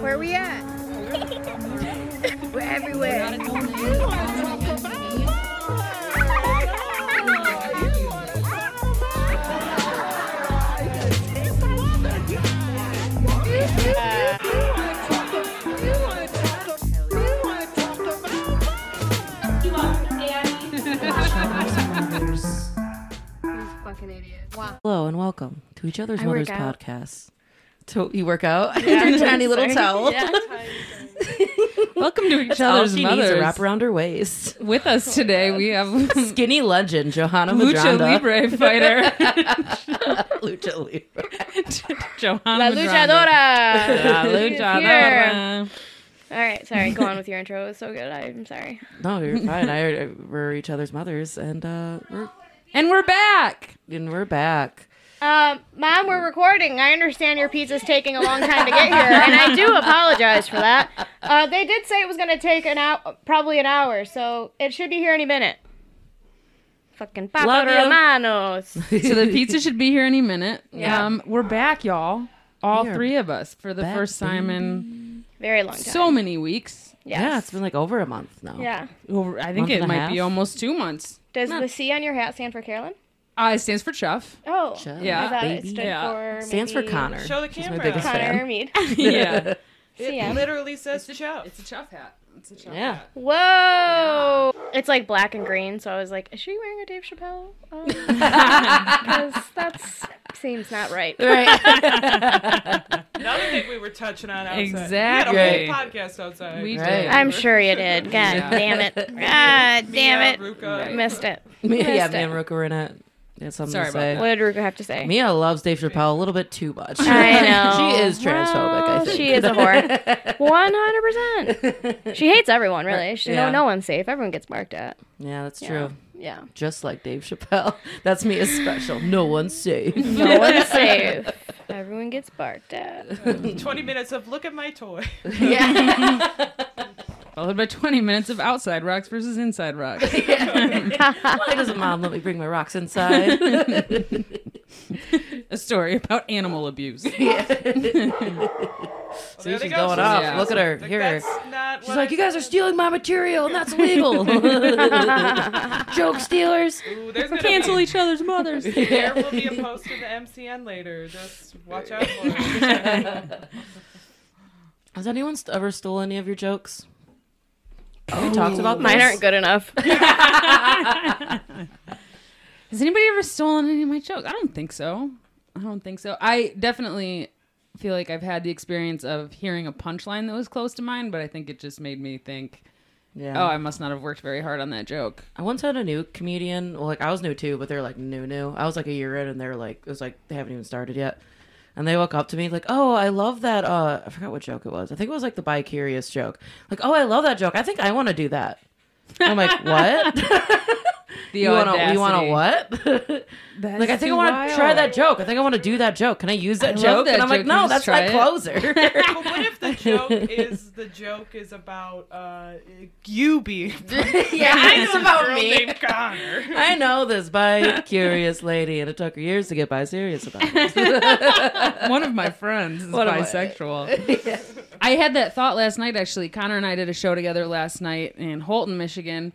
Where are we at? We're everywhere. These fucking idiots. Wow. Hello and welcome to each other's I mothers work out. podcast. So you work out? in Your tiny little towel. Welcome to each That's other's she needs to mothers. wrap around her waist. With us today, we have Skinny legend Johanna Lucha Madranda. Libre fighter Lucha Libre. Johanna La Madranda. luchadora. La Here. luchadora. All right, sorry. Go on with your intro. It was so good. I'm sorry. No, you're fine. I, we're each other's mothers, and uh, we're And we're back. and we're back. Um, Mom, we're recording. I understand your pizza's taking a long time to get here, and I do apologize for that. Uh, they did say it was going to take an hour, probably an hour, so it should be here any minute. Fucking Papa Love you. Romanos. So the pizza should be here any minute. Yeah. Um, we're back, y'all. All We are three of us for the back, first time in Very long time. so many weeks. Yes. Yeah, it's been like over a month now. Yeah. Over, I think Month it and a might be almost two months. Does the C on your hat stand for Carolyn? Uh, it stands for Chuff. Oh. Chuck, Yeah. I thought baby. it stood Yeah. for Stands for maybe Connor. Show the She's camera. my biggest Connor fan. Mead. yeah. It Yeah. literally says Chubb. It's a Chuff hat. It's a Chuff Yeah. hat. Whoa! It's like black and green, so I was like, is she wearing a Dave Chappelle? Because that's seems not right. Right. Another thing we were touching on outside. Exactly. We had a whole podcast outside. We Right. did. I'm sure you did. God Yeah. damn it. God damn it. Ruka. Missed it. Me, yeah, Missed me it. and Rook were in it. They something Sorry to say. What did Ruka have to say? Mia loves Dave Chappelle a little bit too much. I know. she is transphobic, I Well, think. She is a whore. One hundred percent. She hates everyone, really. She Yeah. no, no one's safe. Everyone gets barked at. yeah, that's Yeah. true. Yeah. Just like Dave Chappelle. That's me as special. No one's safe. No one's safe. Everyone gets barked at. 20 minutes of look at my toy. Followed by 20 minutes of outside rocks versus inside rocks. Why doesn't mom let me bring my rocks inside? a story about animal abuse. See, she's go. going off. Yeah. Look at her. Like, Hear her. that's not She's like, I you guys are stealing my material, and that's illegal. Joke stealers. Ooh, Cancel be, each other's mothers. There will be a post to the MCN later. Just watch out for it. Has anyone ever stole any of your jokes? Have we talked about oh. Mine this? aren't good enough. Has anybody ever stolen any of my jokes? I don't think so. I don't think so. I definitely feel like I've had the experience of hearing a punchline that was close to mine, but I think it just made me think, Yeah. oh, I must not have worked very hard on that joke. I once had a new comedian. Well, like I was new too, but they're like new, new. I was like a year in, and they're like, it was like they haven't even started yet. And they woke up to me like, "Oh, I love that." Uh, I forgot what joke it was. I think it was like the bi curious joke. Like, "Oh, I love that joke. I think I want to do that." I'm like, "What? The you want to? You want to what?" Like, I think I want to try that joke. I think I want to do that joke. Can I use that I joke? that and I'm like, "No, that's just my try closer." But what if the joke is the joke is about uh, you being yeah, it's about me. Connor? I know this bi curious lady, and it took her years to get bi serious about it. One of my friends is One of my- bisexual. I had that thought last night, actually. Connor and I did a show together last night in Holton, Michigan.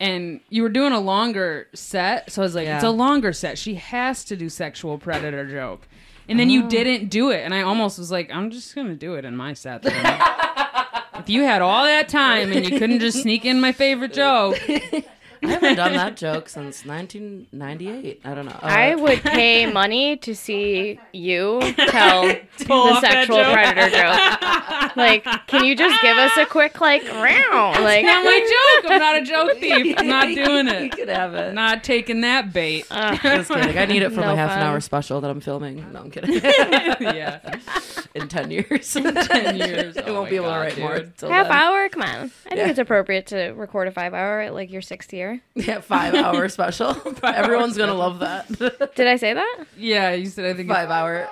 And you were doing a longer set. So I was like, it's a longer set. She has to do sexual predator joke. And then Oh. you didn't do it. And I almost was like, I'm just going to do it in my set. then." if you had all that time and you couldn't just sneak in my favorite joke, haven't done that joke since 1998. I don't know. Uh, I would pay money to see you tell the sexual joke. predator joke. Like, can you just give us a quick like round? Like, not my joke. I'm not a joke thief. I'm not doing you it. could have it. Not taking that bait. Just kidding. I need it for No my half an hour special that I'm filming. No, I'm kidding. yeah. In 10 years. Ten years. I Oh won't be able to write more. dude. till half then. hour? Come on. I think Yeah. it's appropriate to record a five hour at like your sixth year. Yeah, five hour special. Everyone's going to love that. Did I say that? Yeah, you said I think five hour. to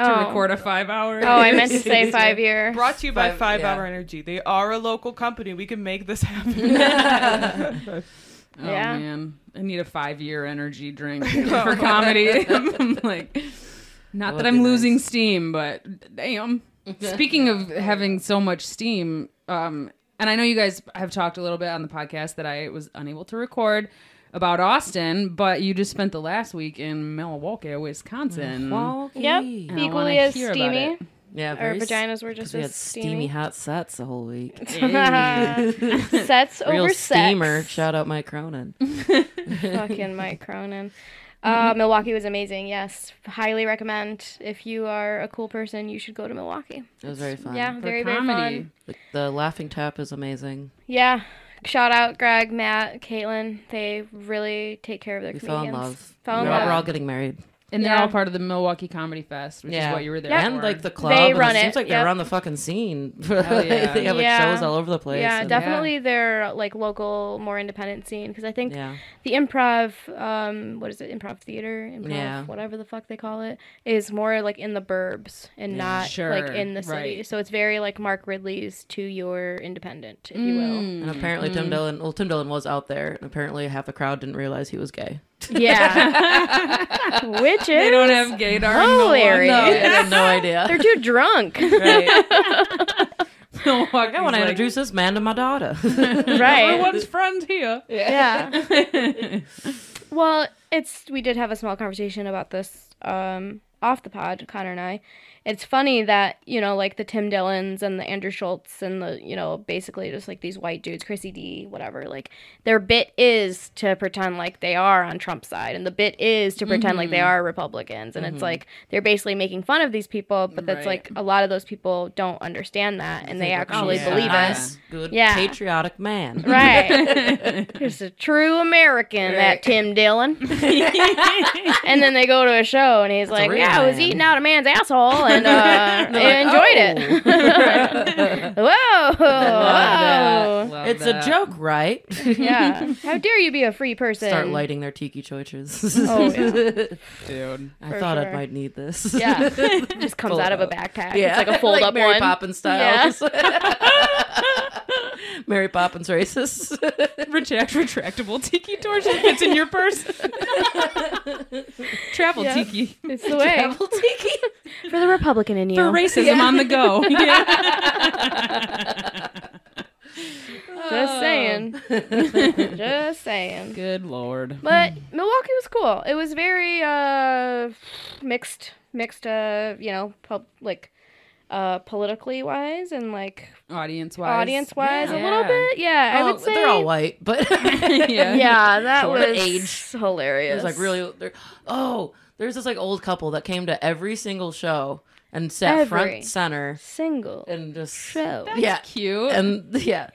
Oh. record a five hour. Oh, I meant to say five year. Brought to you by Five- Five yeah. Hour Energy. They are a local company. We can make this happen. Oh Yeah. man, I need a five year energy drink for comedy. Like, not That that I'm losing nice. steam, but damn. Speaking of having so much steam, um, and I know you guys have talked a little bit on the podcast that I was unable to record about Austin, but you just spent the last week in Milwaukee, Wisconsin. Milwaukee. Yep. And I Equally wanna as steamy. Yeah, Our vaginas were just 'cause we had steamy steamy. hot sets the whole week. Sets Real over steamer. sex. Shout out Mike Cronin. Fucking Mike Cronin. Uh, Milwaukee was amazing. Yes, highly recommend. If you are a cool person, you should go to Milwaukee. It was very fun. Yeah, For very very comedy. fun. The, the Laughing Tap is amazing. Yeah, shout out Greg, Matt, Caitlin. They really take care of their We fell in love. Fell in we're, all- love. we're all getting married. And they're Yeah. all part of the Milwaukee Comedy Fest, which Yeah. is what you were there Yeah. And for. like the club. They and run it it, seems like yep. they're on the fucking scene. Hell yeah. they have like Yeah. shows all over the place. Yeah, and- definitely their like local, more independent scene because I think Yeah. the improv, um, what is it, improv theater, improv, Yeah. whatever the fuck they call it, is more like in the burbs and Yeah. not Sure, like in the city. right. So it's very like Mark Ridley's to your independent, if you will. Mm. And apparently. Tim Dillon, well, Tim Dillon was out there, and apparently half the crowd didn't realize he was gay. Yeah, which is They don't have gaydar. in hilarious. No, I Milwaukee. had no idea. They're too drunk, right. Milwaukee's I want to like, introduce this man to my daughter. right? Everyone's friends here. Yeah. Well, it's we did have a small conversation about this um, off the pod, Connor and I. It's funny that you know, like the Tim Dillons and the Andrew Schulz and the you know, basically just like these white dudes, Chrissy D, whatever. Like their bit is to pretend like they are on Trump's side, and the bit is to pretend like they mm-hmm. are Republicans, and it's mm-hmm. like they're basically making fun of these people, but that's Right. like a lot of those people don't understand that, and they actually yeah. believe it. nice, good, Yeah. patriotic man. Right. He's a true American, that Tim Dillon. and then they go to a show and he's like, real Yeah, I was eating out a man's asshole and uh, I enjoyed it. whoa. Whoa. Love It's that. a joke, right? Yeah. How dare you be a free person? Start lighting their tiki choiches. Oh, yeah. dude. I For thought I might need this. Yeah. it Just comes Fold out of a backpack. Yeah, It's like a fold up Mary one. Poppins style. Yeah. Style. Mary Poppins racist. Retract retractable tiki torch that fits in your purse. Travel Yeah. tiki It's the way. Travel tiki. For the Republican in you. for racism on the go. Just saying. Just saying. Good lord. But Milwaukee was cool. It was very uh mixed mixed uh, you know, pub like uh politically wise and like Audience wise. audience wise a little bit. Yeah, I Oh, would say they're all white, but yeah. Yeah, that Short was age. hilarious. It was like really. they're- Oh, there's this like old couple that came to every single show and sat Every. front center single and just show. yeah, Cute. and yeah.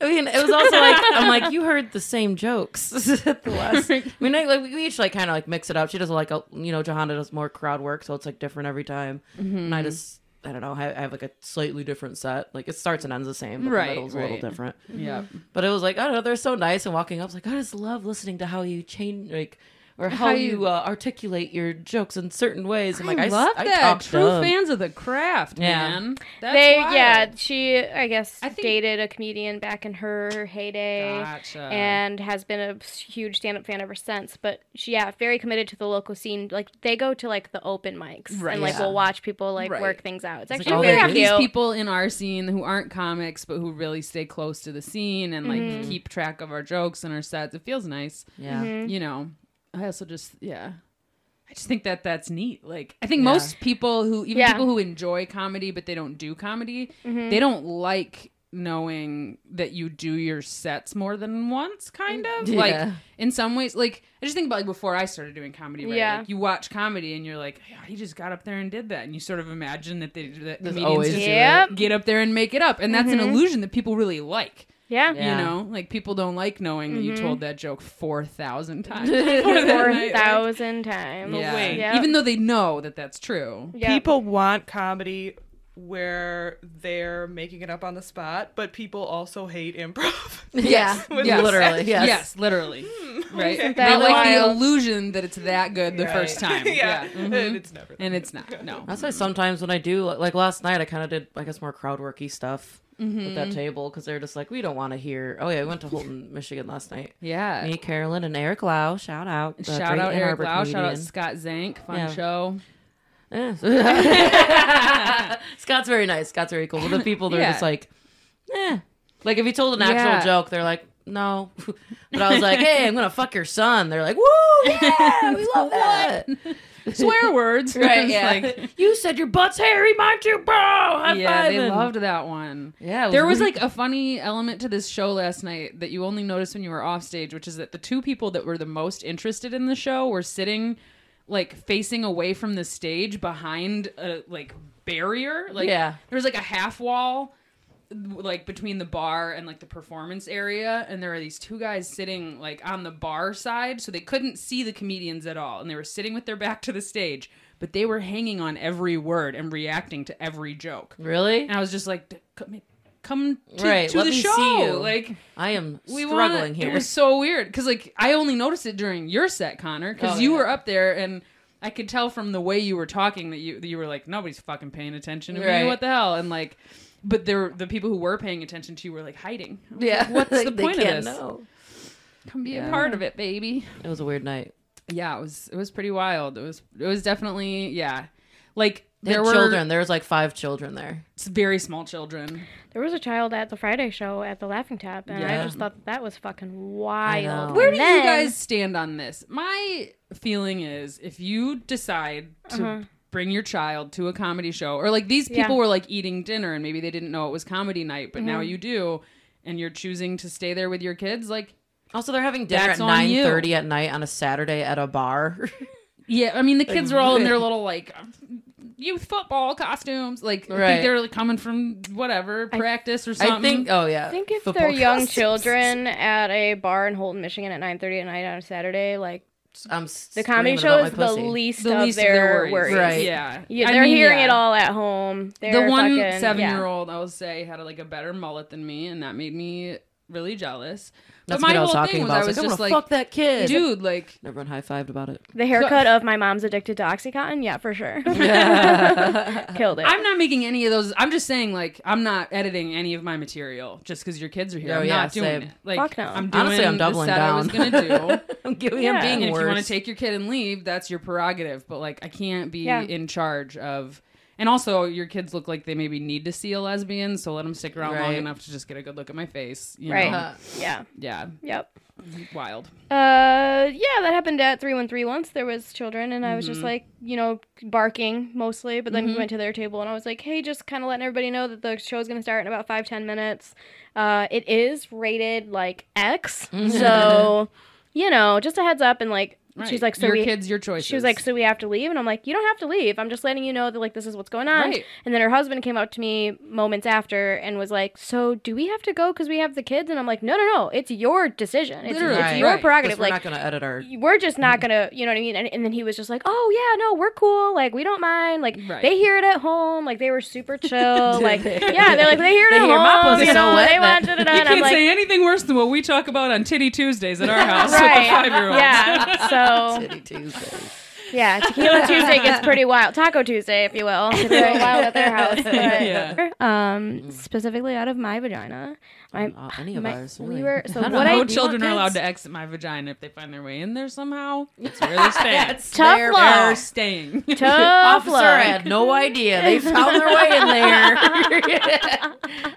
I mean, it was also like I'm like you heard the same jokes at the last. I mean, I, like we each like kind of like mix it up. She does like a you know Johanna does more crowd work, so it's like different every time. Mm-hmm. And I just I don't know. I I have like a slightly different set. Like it starts and ends the same, but Right, the middle's a right. little different. yeah. Mm-hmm. But it was like I don't know. They're so nice and walking up. I was like I just love listening to how you change like. Or how, How you, you- uh, articulate your jokes in certain ways. I'm like, I I, s- love I that. talk True dumb. fans of the craft, Yeah. man. That's they wild. yeah, she I guess I think- dated a comedian back in her heyday. Gotcha. and has been a huge stand-up fan ever since. But she, yeah, very committed to the local scene. Like they go to like the open mics Right. and like Yeah. we'll watch people like Right. work things out. It's, It's like actually all very they have these cute. people in our scene who aren't comics but who really stay close to the scene and like Mm-hmm. keep track of our jokes and our sets. It feels nice. Yeah. Mm-hmm. You know, I also just yeah. I just think that that's neat. Like I think Yeah. most people who even Yeah. people who enjoy comedy but they don't do comedy, Mm-hmm. they don't like knowing that you do your sets more than once kind of Yeah. like in some ways like i just think about like before i started doing comedy right Yeah. like you watch comedy and you're like yeah, he just got up there and did that and you sort of imagine that they that There's comedians always just do Yep. get up there and make it up and that's an illusion that people really like Yeah. Yeah. you know like people don't like knowing that you Mm-hmm. told that joke 4000 times before that Four night. thousand times. yeah. wait. Yep. even though they know that that's true Yep. People want comedy where they're making it up on the spot, but people also hate improv. Yeah. With Yes. Literally, yes. yes literally right okay. they That like the illusion that it's that good the Right. first time yeah, yeah, Mhm. and it's never. and it's not no That's why sometimes when I do, like last night, I kind of did, I guess, more crowd worky stuff with Mm-hmm. that table because they're just like, we don't want to hear. Oh yeah, we went to Holton, Michigan last night. yeah Me, Carolyn, and Eric Lau. Shout out! Shout out Eric Arbor Lau. Shout out. Scott Zank. Fun Yeah. show. Eh. Scott's very nice. Scott's very cool. But the people, they're Yeah. just like, eh. Like if he told an actual Yeah. joke, they're like, no. But I was like, hey, I'm gonna fuck your son. They're like, woo, yeah, we love that. Swear words. Right? Yeah. like- you said your butt's hairy, mine too, bro. High yeah, they fiving. loved that one. Yeah, it there was weird. like a funny element to this show last night that you only noticed when you were off stage, which is that the two people that were the most interested in the show were sitting like facing away from the stage behind a like barrier. Like Yeah. there was like a half wall like between the bar and like the performance area and there are these two guys sitting like on the bar side so they couldn't see the comedians at all and they were sitting with their back to the stage but they were hanging on every word and reacting to every joke really. and I was just like, come, come to, Right, to let the me show. see you. Like I am we struggling want, here. It was so weird because like I only noticed it during your set, Connor, because Oh, you yeah. were up there and I could tell from the way you were talking that you that you were like nobody's fucking paying attention to Right. me. What the hell? And like, but there the people who were paying attention to you were like hiding. Yeah. like, What's Like, the point of can't this? know. Come be Yeah. a part of it, baby. It was a weird night. Yeah, it was it was pretty wild. It was it was definitely yeah. Like there had were children. There was like five children there. very small children. There was a child at the Friday show at the Laughing Tap, and Yeah. I just thought that was fucking wild. Where And do you guys stand on this? My feeling is if you decide to Uh-huh. Bring your child to a comedy show, or like these Yeah. people were like eating dinner and maybe they didn't know it was comedy night, but now Mhm. you do, and you're choosing to stay there with your kids, like Also, they're having dinner at on nine thirty at night on a Saturday at a bar. yeah, I mean the kids were all in their little like youth football costumes, like I Right. think they're like, coming from whatever I- practice or something. I think. Oh yeah. I think if football they're young costumes. children at a bar in Holton, Michigan at 9:30 at night on a Saturday, like I'm the comedy show is the least, the of, least their of their worries. worries, Right. Yeah, Yeah, I they're mean, hearing yeah. it all at home. They're the one fucking- seven yeah. year old I will say had like a better mullet than me, and that made me really jealous. That's but my what I was whole talking thing was about. I was was like, just like, fuck that kid, dude, like Everyone high fived about it. The haircut of my mom's addicted to OxyContin, yeah, for sure. Yeah. Killed it. I'm not making any of those. I'm just saying, like, I'm not editing any of my material just because your kids are here. Oh, I'm yeah, not doing same. it. Like, Fuck no. I'm doing Honestly, I'm the doubling set I was gonna do. I'm giving. Yeah. I'm being and if worse. you want to take your kid and leave, that's your prerogative. But like, I can't be Yeah. in charge of. And also, your kids look like they maybe need to see a lesbian, so let them stick around long enough to just get a good look at my face. You Right. Know? Uh, yeah. Yeah. Yep. Wild. Uh, yeah, that happened at 313 once. There was children, and I was just Mhm. like, you know, barking mostly. But then we Mhm. went to their table, and I was like, hey, just kind of letting everybody know that the show's going to start in about five, ten minutes. Uh, it is rated like X. so, you know, just a heads up. And like, Right. she's like, so your we, kids, your choices. She was like, "So we have to leave," and I'm like, "You don't have to leave. I'm just letting you know that like this is what's going on." Right. And then her husband came up to me moments after and was like, "So do we have to go because we have the kids?" And I'm like, "No, no, no. It's your decision. It's, Literally. it's your Right. prerogative. we're Like not gonna edit our. we're just not gonna, you know what I mean?" And, and then he was just like, "Oh yeah, no, we're cool. Like we don't mind. Like Right. they hear it at home. Like they were super chill. Like yeah, they're like they hear it They at hear home. You so know, wet they that- want it. You And I'm can't like, say anything worse than what we talk about on Titty Tuesdays at our house with the five year olds. yeah. So Titty Tuesdays. Yeah, Tequila Tuesday gets pretty wild. Taco Tuesday, if you will. It's pretty wild at their house. But, Yeah. Um, specifically out of my vagina. I, Uh, any of my- ours. we were- so I don't what know. I- no do you children are allowed to exit my vagina if they find their way in there somehow. That's where they stay. That's Tough their- love. They're staying. tough Officer luck. had no idea. They found their way in there.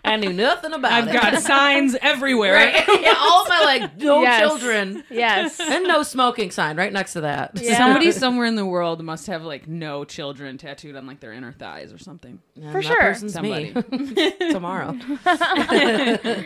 I knew nothing about it. I've got signs everywhere. Right? yeah, all of my like no Yes. children Yes. and no smoking sign right next to that. Yeah. Somebody somewhere in the world must have like no children tattooed on like their inner thighs or something. And For that sure. Somebody. me tomorrow.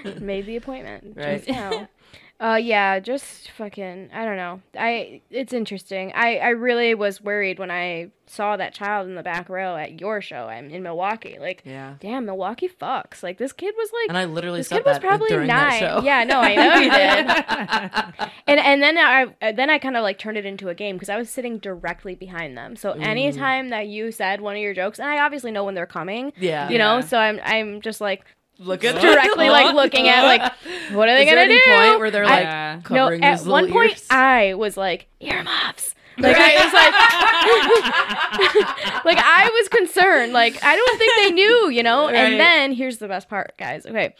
Made the appointment Right. just now. Uh, yeah, just fucking. I don't know. I. It's interesting. I. I really was worried when I saw that child in the back row at your show. I'm in Milwaukee. Like, Yeah. damn, Milwaukee fucks. Like this kid was like. And I literally this said kid was that probably during nine. that show. Yeah, no, I know you did. and and then I then I kind of like turned it into a game because I was sitting directly behind them. So anytime that you said one of your jokes, and I obviously know when they're coming, Yeah. you know, Yeah. so I'm I'm just like Look at directly like looking at like what are they Is there gonna any do? point where they're I- like no, covering at his one little point ears? I was like earmuffs. Like I was like, like I was concerned. Like I don't think they knew, you know. Right. And then here's the best part, guys. Okay,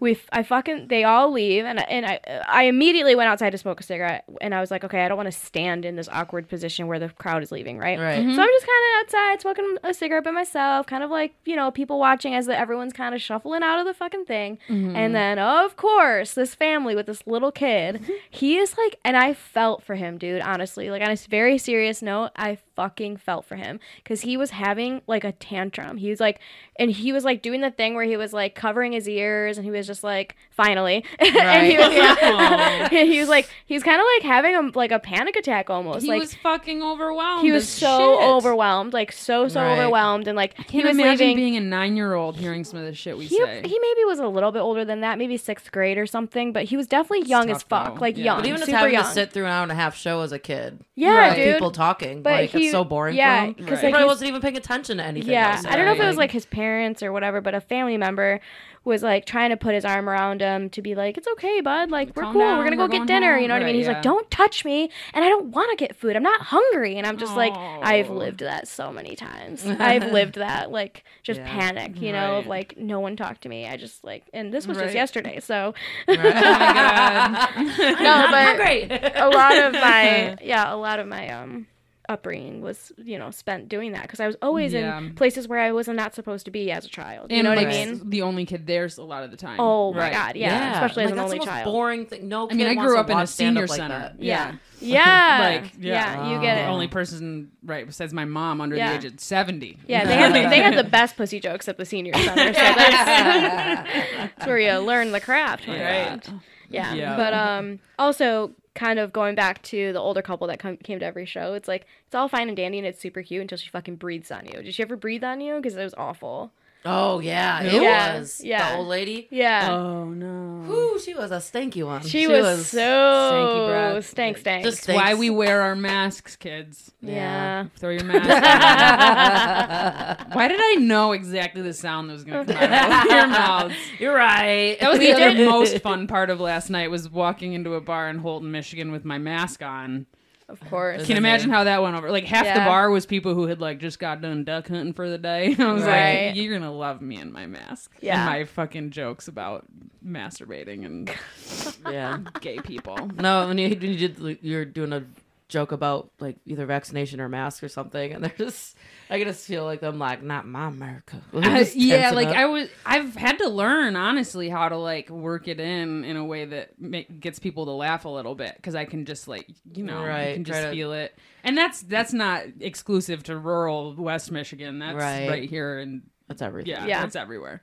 we I fucking they all leave, and I, and I I immediately went outside to smoke a cigarette, and I was like, okay, I don't want to stand in this awkward position where the crowd is leaving, right? Right. So I'm just kind of outside smoking a cigarette by myself, kind of like you know people watching as the, everyone's kind of shuffling out of the fucking thing, mm-hmm. and then of course this family with this little kid, he is like, and I felt for him, dude. Honestly, like s- very serious note, I fucking felt for him because he was having like a tantrum. He was like, and he was like doing the thing where he was like covering his ears, and he was just like, finally, and he was, Right. he was like, he was kind of like having a like a panic attack almost, he like was fucking overwhelmed. he was so shit. overwhelmed, like so so Right. overwhelmed, and like he Can you was imagine leaving. being a nine-year-old hearing some of the shit we he, say? he maybe was a little bit older than that, maybe sixth grade or something, but he was definitely young as fuck, though. like Yeah. young, But even just super having young. to sit through an hour and a half show as a kid, yeah, Right. dude. people talking, But like he- it's so boring yeah, because him. 'cause, Right. like, He probably wasn't even paying attention to anything. Yeah, else, I don't know if it was like his parents or whatever, but a family member was like trying to put his arm around him to be like, "It's okay, bud. Like we're Calm cool. down, we're gonna go we're get going dinner." home. You know what I mean? He's yeah. like, "Don't touch me," and I don't want to get food. I'm not hungry, and I'm just like, I've lived that so many times. I've lived that like just Yeah. panic, you know, of Right. like no one talked to me. I just like, and this was Right. just yesterday, so oh my god. no, but great. a lot of my yeah, a lot of my um upbringing was you know spent doing that because I was always Yeah. in places where I was not supposed to be as a child. You and know what I mean? The only kid there's a lot of the time. Oh my god, yeah, especially like, as an that's only the most child. Boring thing. No. I mean, I grew up in a senior like center. that. Yeah, Yeah. yeah, Like, yeah, yeah. you get The it. only person, right, besides my mom under Yeah. the age of 70. yeah, they had the, they had the best pussy jokes at the senior center. So that's, that's where you learn the craft. Right. God. Yeah. Yeah. But um also kind of going back to the older couple that come, came to every show. It's like it's all fine and dandy and it's super cute until she fucking breathes on you. Did she ever breathe on you? Because it was awful. Oh yeah, it Who? Yeah, was. yeah. The old lady. Yeah. Oh, no. Ooh, she was a stinky one. she, was, so stanky breath. stank stank. Just That's why we wear our masks, kids. yeah. Throw your mask. Why did I know exactly the sound that was going to come out of your mouths? You're right. That was the other most fun part of last night was walking into a bar in Holton, Michigan with my mask on. Of course. Can you imagine how that went over? Like half the bar was people who had like just got done duck hunting for the day. I was Right. like, you're gonna love me in my mask. Yeah. And my fucking jokes about masturbating and yeah. gay people. No, when you, when you did, you're doing a joke about like either vaccination or mask or something, and they're just, I can just feel like I'm like, not my America. I- yeah, like up. I was, I've had to learn honestly how to like work it in in a way that make, gets people to laugh a little bit because I can just like you know Right, you can just to- feel it, and that's that's not exclusive to rural West Michigan. That's Right. right, here, and That's everything. yeah, Yeah. that's everywhere.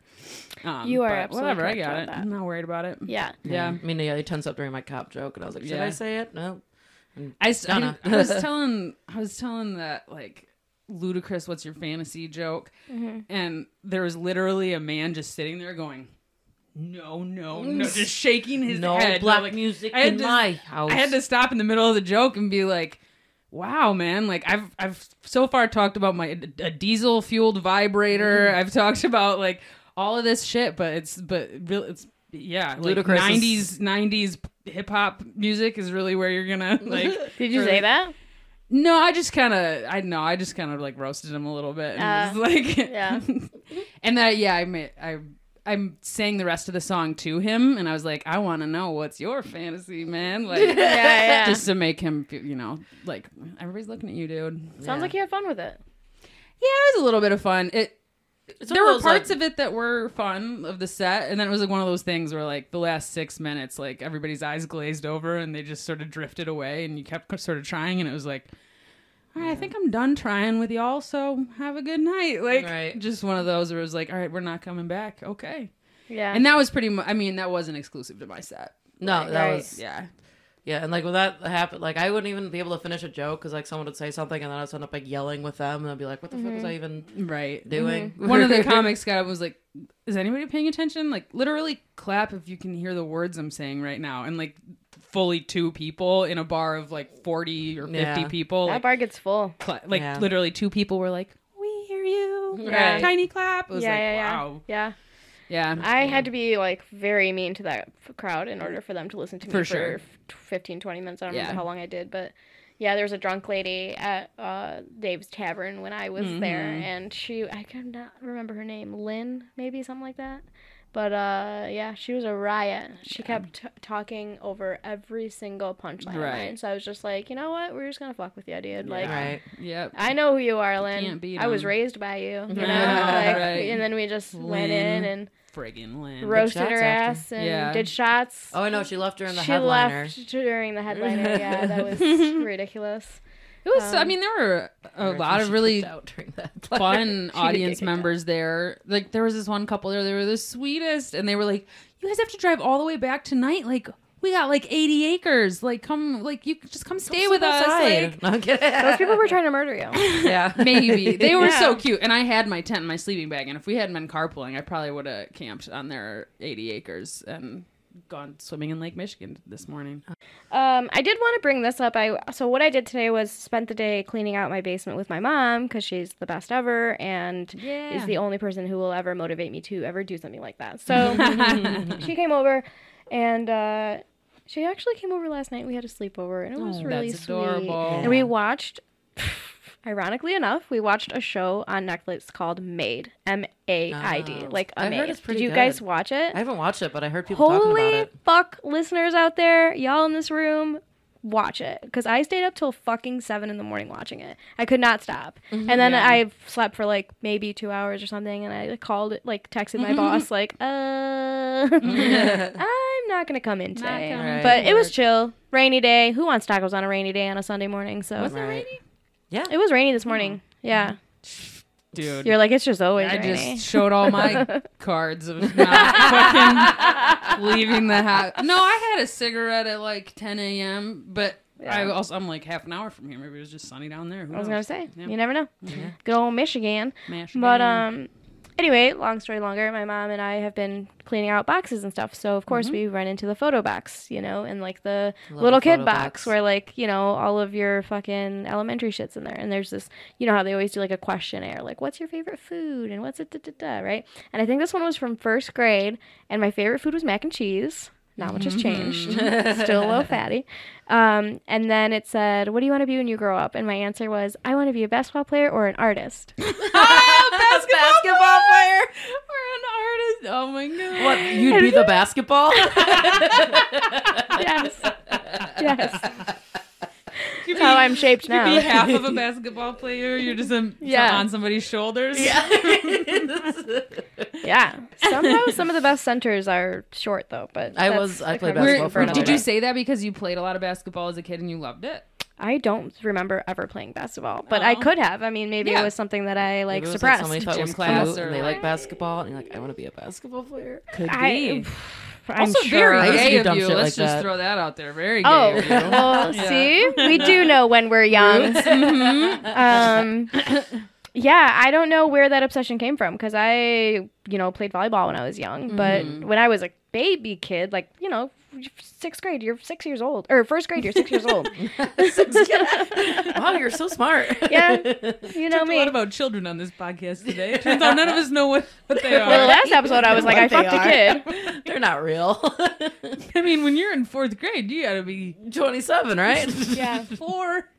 Um, You are absolutely whatever. I correct got it. that. I'm not worried about it. Yeah. Yeah. I mean, yeah, he tensed up during my cop joke, and I was like, should Yeah. I say it? No. I, I-. I was telling I was telling that like Ludacris what's your fantasy joke Mm-hmm. and there was literally a man just sitting there going no no no just shaking his no head black like, music I had in to- my house. I had to stop in the middle of the joke and be like wow man like I've I've so far talked about my a diesel fueled vibrator Mm-hmm. I've talked about like all of this shit but it's but really it's yeah, like Ludacris 90s is- 90s hip hop music is really where you're gonna like Did you say that? no, I just kind of, I know, I just kind of like roasted him a little bit, and Uh, was like, yeah. and that, yeah, I made, I, I sang the rest of the song to him, and I was like, I want to know what's your fantasy, man, like, Yeah, yeah. just to make him, feel, you know, like everybody's looking at you, dude. Sounds like you had fun with it. Yeah, it was a little bit of fun. It. It's there were parts like- of it that were fun of the set, and then it was like one of those things where like the last six minutes, like everybody's eyes glazed over and they just sort of drifted away, and you kept sort of trying, and it was like, all right, I think I'm done trying with y'all, so have a good night. Like, Right. just one of those where it was like, all right, we're not coming back, okay. Yeah. And that was pretty much. I mean, that wasn't exclusive to my set. No, that Right. was Yeah, yeah, and like when that happened, like I wouldn't even be able to finish a joke because like someone would say something and then I'd end up like yelling with them and I'd be like, what the fuck was mm-hmm. I even right. Mm-hmm. doing? One of the comics got up and was like, "Is anybody paying attention? Like, literally clap if you can hear the words I'm saying right now." And like, fully two people in a bar of like forty or fifty Yeah. people, that like, bar gets full. cla- like Yeah. literally two people were like, "We hear you." Yeah. Tiny clap. It was yeah, like, yeah, yeah. wow. Yeah. Yeah. I had to be like very mean to that f- crowd in order for them to listen to me For for, sure. f- 15, 20 minutes. I don't Yeah. remember how long I did, but Yeah, there was a drunk lady at uh, Dave's Tavern when I was there, Mhm. and she I cannot remember her name, Lynn, maybe something like that. But uh, yeah, she was a riot. She kept t- talking over every single punchline. of Right. So I was just like, you know what? We're just gonna fuck with you, dude. Like, Right. Yep. I know who you are, Lynn. can't beat I was raised by you. You know, Yeah, like, right. and then we just went in and Friggin' Lynn. roasted shots her after. ass and Yeah. did shots. Oh, I know. She left during the she headliner. She left during the headliner. Yeah, that was ridiculous. It was. I Um, mean, there were a lot of really out during that fun audience get out. members there. Like there was this one couple there. They were the sweetest, and they were like, "You guys have to drive all the way back tonight. Like we got like 80 acres. Like come, like you just come stay with us. Like, No, Those people were trying to murder you. yeah. Maybe they were so cute, and I had my tent and my sleeping bag. And if we hadn't been carpooling, I probably would have camped on their 80 acres and gone swimming in Lake Michigan this morning. Um, I did want to bring this up. I so what I did today was spent the day cleaning out my basement with my mom because she's the best ever and Yeah. is the only person who will ever motivate me to ever do something like that. So she came over and uh, she actually came over last night. We had a sleepover and it was Oh, really that's sweet. adorable. And we watched. Ironically enough, we watched a show on Netflix called Maid, M A I D, Oh. like a I heard maid. it's Did pretty you guys watch it? I haven't watched it, but I heard people talking about Holy it. fuck, listeners out there, y'all in this room, watch it because I stayed up till fucking seven in the morning watching it. I could not stop, and then Yeah. I slept for like maybe two hours or something, and I called it, like texted my boss, like, uh, I'm not gonna come in today. coming Right. But it was chill, rainy day. Who wants tacos on a rainy day on a Sunday morning? So Was it Right. rainy? Yeah. it was rainy this morning. Yeah, Dude. you're like it's just always I rainy. just showed all my cards of not fucking leaving the house. No, I had a cigarette at like 10 a.m., but I also I'm like half an hour from here. Maybe it was just sunny down there. Who I was knows? gonna say, Yeah. you never know. Yeah. Good old Michigan. Mash But um anyway, long story longer, my mom and I have been cleaning out boxes and stuff. So of course Mm-hmm. we run into the photo box, you know, and like the Love little kid box, box. where like, you know, all of your fucking elementary shits in there. And there's this you know how they always do like a questionnaire, like what's your favorite food and what's it da, da, da, right? And I think this one was from first grade and my favorite food was mac and cheese. Not much has changed. Still a little fatty. Um, and then it said, What do you want to be when you grow up? And my answer was, I want to be a basketball player or an artist. basketball, basketball player. or an artist. Oh my god. What? You'd be the basketball? yes. Yes. That's how I'm shaped now. You now. be half of a basketball player. You're just a, Yeah. on somebody's shoulders. yeah. yeah. Somehow some of the best centers are short though, but I was- I played conversation basketball for for a another Did you day. say that because you played a lot of basketball as a kid and you loved it? I don't remember ever playing basketball, but I Oh. could have. I mean, maybe Yeah. it was something that I like Maybe it was, suppressed. somebody thought it Gym was class cute or and they like- like basketball, and you're like, I want to be a basketball player. Could I, I'm also sure. very I gay of you. Let's like just that. throw that out there. Very gay Oh, of you. well, Yeah. see, we do know when we're young. Um, yeah, I don't know where that obsession came from because I, you know, played volleyball when I was young. But Mm-hmm. when I was a baby kid, like, you know, sixth grade, you're six years old. Or first grade, you're six years old. wow, you're so smart. Yeah. You know Talked a me. lot about children on this podcast today. Turns out none of us know what, what they Well, the are. last episode, I was like, I What they fucked a are. kid. They're not real. I mean, when you're in fourth grade, you gotta be 27, right? Yeah. four.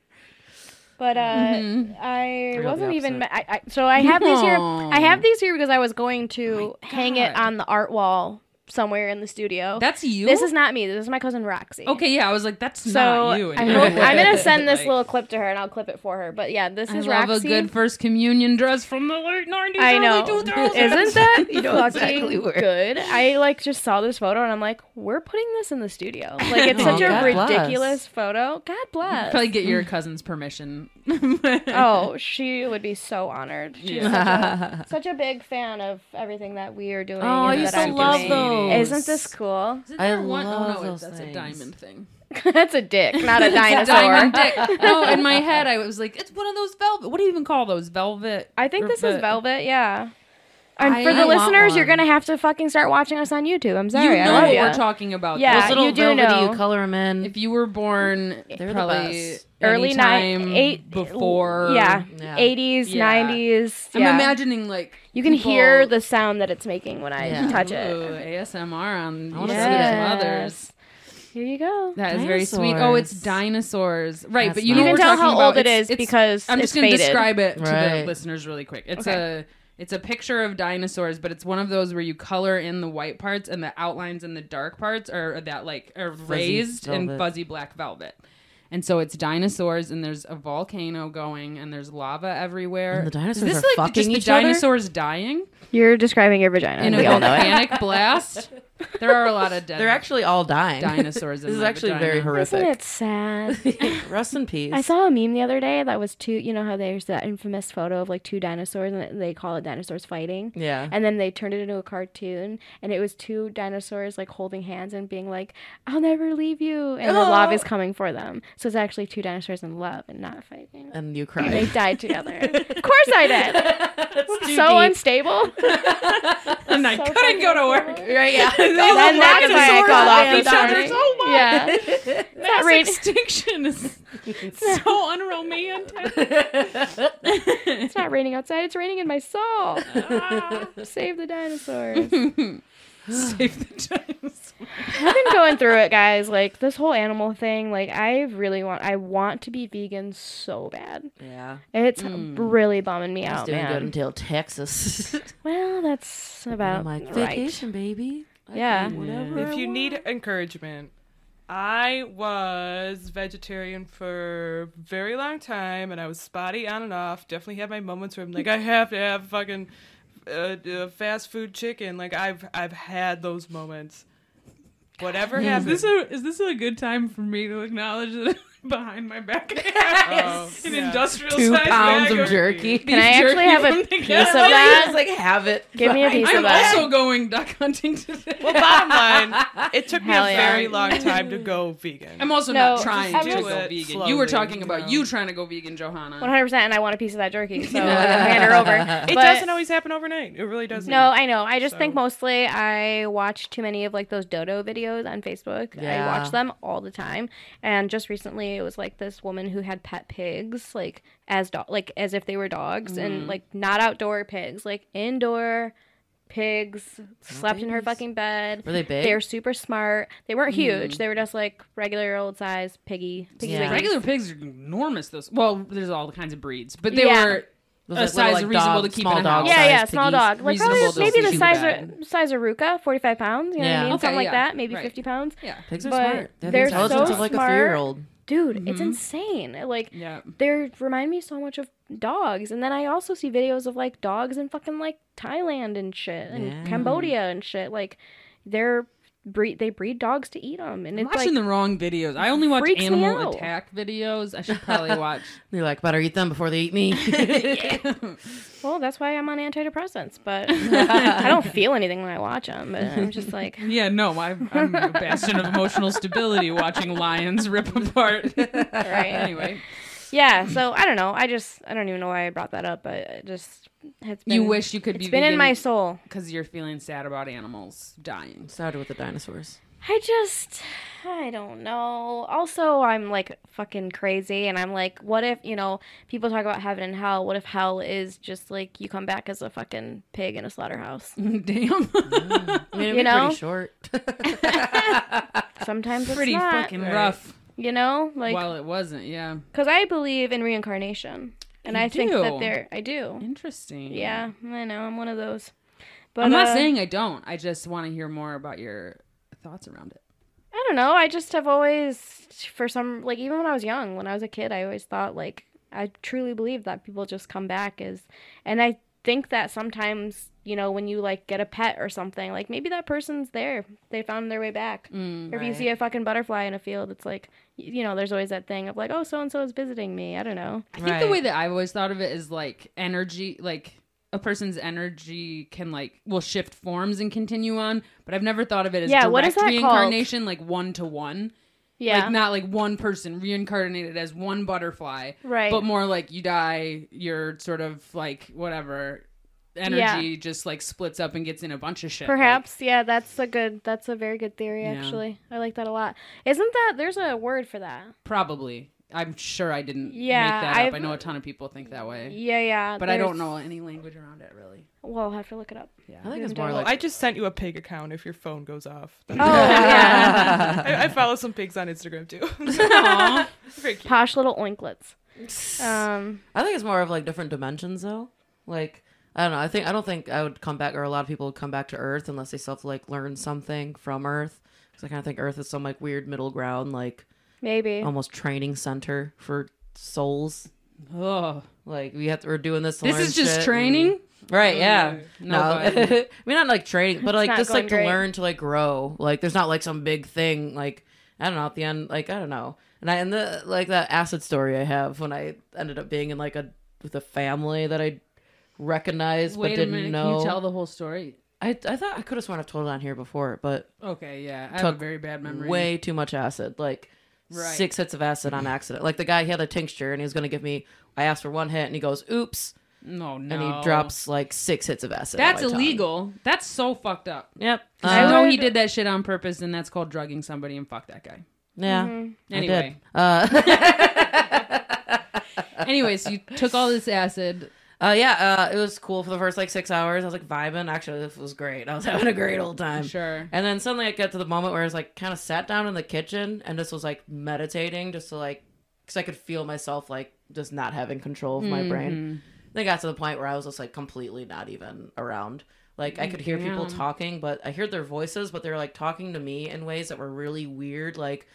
But uh, Mhm. I Or wasn't even. I, I, so I have these here. I have these here because I was going to my hang it on the art wall somewhere in the studio. That's you. This is not me. This is my cousin Roxy. okay. Yeah, I was like, that's So not you. I hope, I'm gonna send this Like, little clip to her and I'll clip it for her. But yeah, this I is love Roxy. a good first communion dress from the late nineties. I know. Early 2000s. Isn't that You know fucking exactly where. good? I like just saw this photo and I'm like, we're putting this in the studio. Like it's Oh, such a God bless. ridiculous photo. God bless. Probably get your cousin's permission. Oh, she would be so honored. She's Yeah. such, a, such a big fan of everything that we are doing. Oh, I and used to I'm love doing. those. Isn't this cool? Isn't I there one? Oh, love oh no, those that's a diamond thing. That's a dick, not a It's a dinosaur. diamond dick. No, in my head I was like, it's one of those velvet. What do you even call those? Velvet. I think this is ve- velvet. Yeah. And I- for the I want listeners, you're one. gonna have to fucking start watching us on YouTube. I'm sorry. you I know love what ya. we're talking about. Yeah, Those little you do velvety, know. you color them in. If you were born They're the probably best. Early anytime nine, eight before. Yeah, Yeah. 80s, Yeah. 90s. I'm yeah. imagining like You can people- hear the sound that it's making when I Yeah. touch Ooh, it. ASMR on I wanna your see it. mothers. Here you go. That is very sweet. Oh, it's dinosaurs. Right, That's but you nice. know You can tell how old about. it It's- is it's- because I'm just going to describe it to the listeners really quick. It's Okay. a it's a picture of dinosaurs, but it's one of those where you color in the white parts and the outlines in the dark parts are that like are raised in fuzzy black velvet. And so it's dinosaurs, and there's a volcano going, and there's lava everywhere. And the dinosaurs is this are like fucking just the each other? dinosaurs dying You're describing your vagina. in a we all know it. volcanic blast? There are a lot of dead They're actually all dying. dinosaurs. in this is my actually very vagina. Isn't horrific. it sad? Rest in peace. I saw a meme the other day that was two. You know how there's that infamous photo of like two dinosaurs and they call it dinosaurs fighting. Yeah. And then they turned it into a cartoon, and it was two dinosaurs like holding hands and being like, "I'll never leave you," and the Oh. lava is coming for them. So it's actually two dinosaurs in love and not fighting. and you cried. They died together. of course I did. So deep. unstable. and I So couldn't go to work. Right, yeah. And that's why I called off love each other so much. Yeah. It's Mass rain- extinction is so unromantic. It's not raining outside. It's raining in my soul. Ah. Save the dinosaurs. Save the dinosaurs. I've been going through it, guys. Like this whole animal thing. Like I really want. I want to be vegan so bad. Yeah. It's mm. really bumming me I was out, doing man. good until Texas. Well, that's about I'm like, right. vacation, baby. I Yeah. whatever If you need encouragement, I was vegetarian for a very long time, and I was spotty on and off. Definitely had my moments where I'm like, I have to have fucking uh, uh, fast food chicken. Like I've I've had those moments. Whatever Is this a is this a good time for me to acknowledge that behind my back Oh, an yeah. industrial two size pounds bag of jerky. Can I actually have a piece of I that? just like have it. Give me a piece I'm of that. I'm also going duck hunting today. Well, bottom line, it took me a yeah. very long time to go vegan. I'm also No, not trying to go Do it vegan. You were talking about no. you trying to go vegan, Johanna. 100%, and I want a piece of that jerky, so I'm gonna hand her over. it But- doesn't always happen overnight. It really doesn't. No, I know. I just So- think mostly I watch too many of like those dodo videos on Facebook. I watch them all the time. And just recently it was like this woman who had pet pigs like as do- like as if they were dogs Mm-hmm. and like not outdoor pigs, like indoor pigs slept in her fucking bed. Were they big? They were super smart. They weren't huge. They were just like regular old size piggy piggy Yeah. wiggies. Regular pigs are enormous. Those well, there's all the kinds of breeds, but they Yeah. were Those, a like, size little, like, reasonable dog- to keep small in a dog house. Yeah, size yeah, small dog. Like Reasonable probably maybe the size of size of Ruka, forty five pounds. You know what Yeah. I mean? Okay, Something like that. Maybe Right. fifty pounds. yeah, Pigs are But smart. They have they're the intelligence so of like a smart. three year old. Dude, it's mm-hmm. insane. Like yeah. they remind me so much of dogs, and then I also see videos of like dogs in fucking like Thailand and shit, and Yeah. Cambodia and shit. Like they're breed they breed dogs to eat them, and I'm it's watching like the wrong videos. I only watch animal attack videos. I should probably watch. You're like, better eat them before they eat me. well, that's why I'm on antidepressants, but I don't feel anything when I watch them. But I'm just like, yeah, no, I, I'm a bastion of emotional stability watching lions rip apart. right? anyway, Yeah. So I don't know. I just I don't even know why I brought that up, but it just it's been you wish you could it's be been in my soul. because you're feeling sad about animals dying. Started with the dinosaurs. I just, I don't know. Also, I'm like fucking crazy, and I'm like, what if, you know, people talk about heaven and hell. What if hell is just like you come back as a fucking pig in a slaughterhouse? Damn. Mm. I mean, it'd You be know? pretty short. Sometimes it's Pretty not, fucking Right. rough. You know, like While it wasn't, yeah. because I believe in reincarnation, and You I think do? that there, I do. Interesting. Yeah, I know. I'm one of those. But I'm not uh, saying I don't. I just want to hear more about your thoughts around it. I don't know. I just have always, for some, like even when I was young, when I was a kid, I always thought like I truly believe that people just come back as, and I think that sometimes you know when you like get a pet or something, like maybe that person's there, they found their way back. Mm, or if you see a fucking butterfly in a field, it's like you know, there's always that thing of like, oh, so and so is visiting me. I don't know. I think the way that I've always thought of it is like energy, like a person's energy can like will shift forms and continue on. But I've never thought of it as Yeah, direct what is that called? reincarnation, like one to one. Yeah. Like not like one person reincarnated as one butterfly, Right. But more like you die, you're sort of like whatever energy just like splits up and gets in a bunch of shit. like- Perhaps, yeah, that's a good, that's a very good theory, Yeah. actually. I like that a lot. Isn't that, there's a word for that? probably. I'm sure I didn't Yeah, make that up. I've- I know a ton of people think that way, Yeah, yeah. but I don't know any language around it really. Well, I'll have to look it up. Yeah. I think it's more like I just sent you a pig account if your phone goes off. Oh, yeah. I, I follow some pigs on Instagram too. Aw. Posh little oinklets. Um, I think it's more of like different dimensions though. Like I don't know. I think I don't think I would come back, or a lot of people would come back to Earth unless they self like learn something from Earth. Because I kind of think Earth is some like weird middle ground, like maybe. almost training center for souls. Ugh. Like we have to, we're doing this. To This learn is just shit training. and- right? Oh, yeah. No, No, but- I mean not like training, but like just like going to learn to like grow. Like there's not like some big thing. Like I don't know. At the end, like I don't know. And I and the like that acid story I have when I ended up being in like a with a family that I recognized Wait but didn't minute. know. Can you tell the whole story? I I thought I could have sworn I've told it on here before, but Okay, yeah. I have Took a very bad memory. way too much acid. Like Right. six hits of acid on accident. Like the guy he had a tincture and he was gonna give me. I asked for one hit and he goes, "Oops," No, no. and he drops like six hits of acid. That's my tongue. illegal. That's so fucked up. Yep. I Uh, know he did that shit on purpose, and that's called drugging somebody. And fuck that guy. Yeah. Mm-hmm. Anyway, Uh, anyways, you took all this acid. Uh, yeah, uh, it was cool for the first like six hours. I was like vibing. Actually, this was great. I was having a great old time. Sure. And then suddenly I get to the moment where I was like kind of sat down in the kitchen and just was like meditating just to like, because I could feel myself like just not having control of my Mm-hmm. brain. Then I got to the point where I was just like completely not even around. Like I could hear people talking, but I heard their voices, but they were like talking to me in ways that were really weird. Like,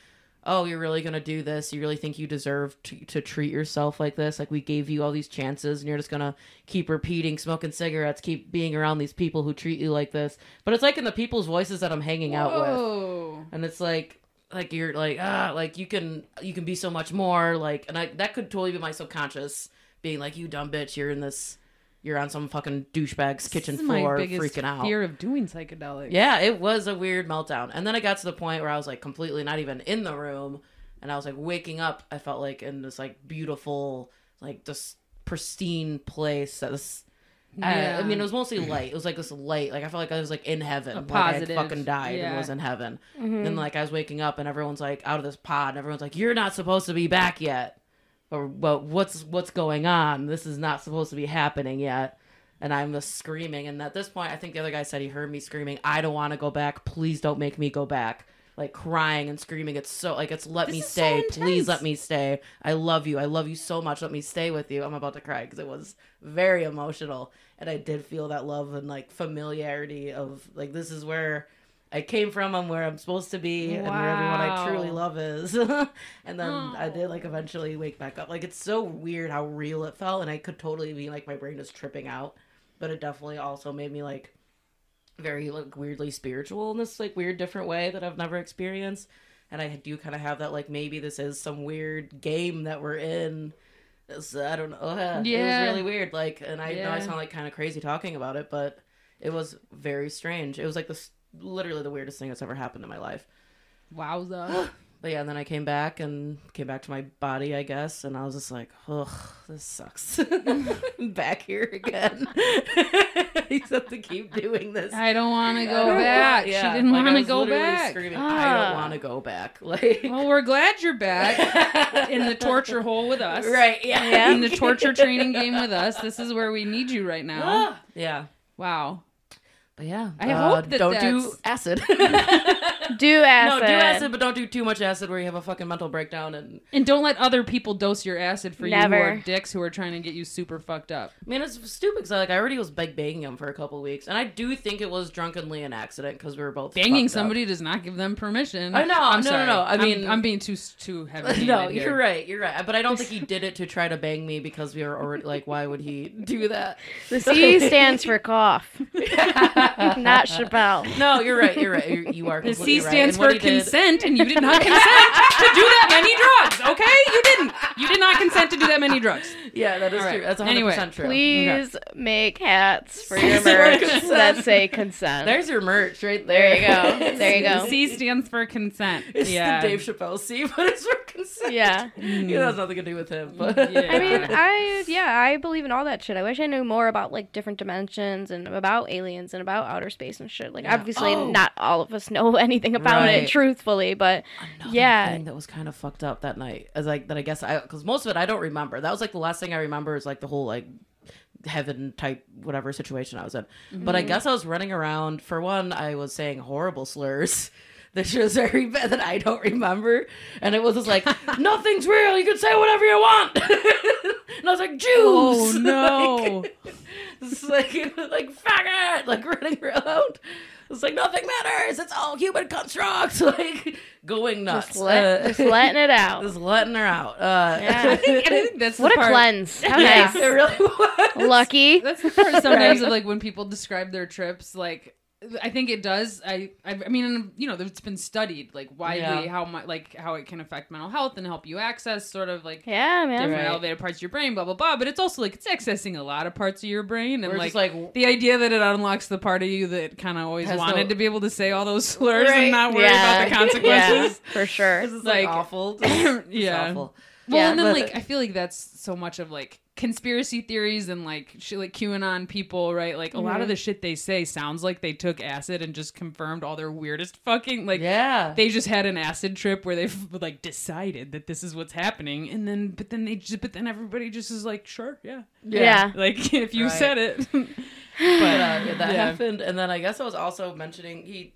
oh, you're really gonna do this? You really think you deserve to, to treat yourself like this? Like we gave you all these chances, and you're just gonna keep repeating, smoking cigarettes, keep being around these people who treat you like this. But it's like in the people's voices that I'm hanging out with and it's like like you're like ah like you can you can be so much more like and I that could totally be my subconscious being like you dumb bitch you're in this you're on some fucking douchebag's kitchen This floor freaking out Fear of doing psychedelics. yeah it was a weird meltdown and then I got to the point where I was like completely not even in the room and I was like waking up I felt like in this like beautiful like just pristine place that was I, I mean, it was mostly light. It was like this light. Like I felt like I was like in heaven. A like I had positive, fucking died yeah. and was in heaven. Mm-hmm. And like I was waking up and everyone's like out of this pod and everyone's like, You're not supposed to be back yet. Or well, what's what's going on? This is not supposed to be happening yet. And I'm just screaming. And at this point I think the other guy said he heard me screaming, I don't want to go back. Please don't make me go back. Like crying and screaming. It's so like it's let This me is so stay. Please let me stay. I love you. I love you so much. Let me stay with you. I'm about to cry because it was very emotional. And I did feel that love and like familiarity of like this is where I came from and where I'm supposed to be and where everyone I truly love is. and then I oh. did like Oh. eventually wake back up. Like it's so weird how real it felt and I could totally be like my brain is tripping out. But it definitely also made me like very like weirdly spiritual in this like weird different way that I've never experienced. And I do kind of have that like maybe this is some weird game that we're in. It's, I don't know. It Yeah. was really weird. Like, and I know I sound like kind of crazy talking about it, but it was very strange. It was like this literally the weirdest thing that's ever happened in my life. Wowza. But yeah, and then I came back and came back to my body, I guess, and I was just like, ugh, this sucks. I'm back here again. Except to keep doing this. I don't want to go back. yeah, she didn't like, want to go back. Screaming, I don't Ah. want to go back. Like, Well, we're glad you're back in the torture hole with us. right? Yeah. In the torture training game with us. This is where we need you right now. Ah, yeah. Wow. Yeah, I uh, hope that don't do acid. Do acid. No, do acid, but don't do too much acid where you have a fucking mental breakdown. And And don't let other people dose your acid for you who are dicks who are trying to get you super fucked up. I mean, it's stupid because like I already was beg banging him for a couple weeks, and I do think it was drunkenly an accident because we were both Banging fucked up. somebody does not give them permission. I know, I'm no, no, sorry. no, I I'm- mean- I'm, being too too heavy. no, you're right. You're right. But I don't think he did it to try to bang me because we were already like, why would he do that? The C stands for cough, not Chappelle. No, you're right. You're right. You're, you are. The C right. stands And for he did- consent, and you did not consent to do that many drugs. Okay, you didn't. You did not consent to do that many drugs. Yeah, that is All right. true. That's 100 Anyway, percent true. Please make hats for your merch consent. that say consent. There's your merch right There there. you go. There you go. C stands for consent. It's yeah. the Dave Chappelle C, but it's for consent. Yeah. you know, it has nothing to do with him. But mm, Yeah. I mean, I yeah, I believe in all that shit. I wish I knew more about like different dimensions and about aliens and about outer space and shit. Like Yeah. obviously Oh. not all of us know anything about Right. it truthfully, but Another Yeah. that was kind of fucked up that night As like that. I guess I because most of it I don't remember. That was like the last thing I remember is like the whole like heaven type whatever situation I was in. But I mhm. guess I was running around. For one, I was saying horrible slurs. That she was very bad that I don't remember, and it was just like nothing's real. You can say whatever you want, and I was like Jews. Oh no! It's like like faggot, like running around. It's like nothing matters. It's all human constructs. Like going nuts. just, let, Uh, just letting it out. just letting her out. Uh, Yeah. I think that's the What a part- cleanse. How yeah, nice. it really was. Lucky. That's the part sometimes Right. of like when people describe their trips, like I think it does. I I, I mean, you know, it's been studied like widely Yeah. how much like how it can affect mental health and help you access sort of like Yeah, man. different Right. elevated parts of your brain, blah blah blah. But it's also like it's accessing a lot of parts of your brain, and like, like the idea that it unlocks the part of you that kind of always wanted no- to be able to say all those slurs Right. and not worry yeah. about the consequences. Yeah, for sure. this is like, like- awful. It's Yeah. awful. Well, Yeah, and then but- like I feel like that's so much of like conspiracy theories and like shit like QAnon people, right? Like a lot Mm-hmm. of the shit they say sounds like they took acid and just confirmed all their weirdest fucking like yeah. they just had an acid trip where they've like decided that this is what's happening and then but then they just but then everybody just is like sure yeah Yeah. like if you Right. said it but uh, yeah, that Yeah. happened, and then I guess I was also mentioning he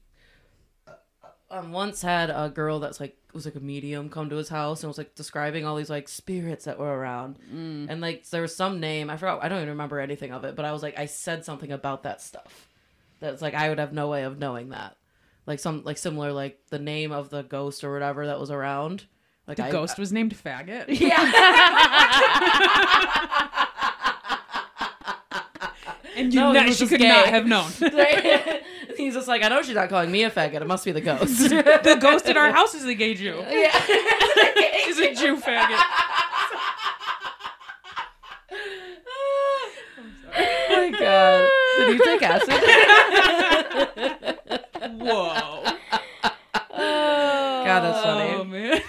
um, once had a girl that's like was like a medium come to his house and was like describing all these like spirits that were around, mm. and like there was some name I forgot I don't even remember anything of it, but I was like I said something about that stuff. That's like I would have no way of knowing that, like some like similar like the name of the ghost or whatever that was around. Like the I, ghost was named faggot Yeah. and you No, know he she could gay. not have known He's just like, I know she's not calling me a faggot. It must be the ghost. the ghost in our house is a gay Jew yeah. he's a Jew faggot oh my god. Did you take acid? whoa God, that's funny. oh man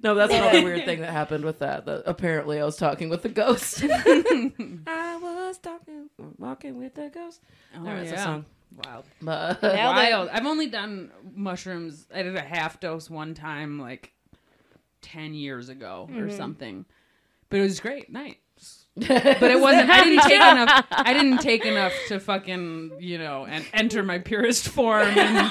No, that's another weird thing that happened with that. that apparently, I was talking with the ghost. I was talking, walking with the ghost. Oh, There, it's a song. Wild. But Wild. I've only done mushrooms. I did a half dose one time, like ten years ago or mm-hmm. something. But it was great night. But it wasn't. I didn't take enough. I didn't take enough to fucking you know and enter my purest form in,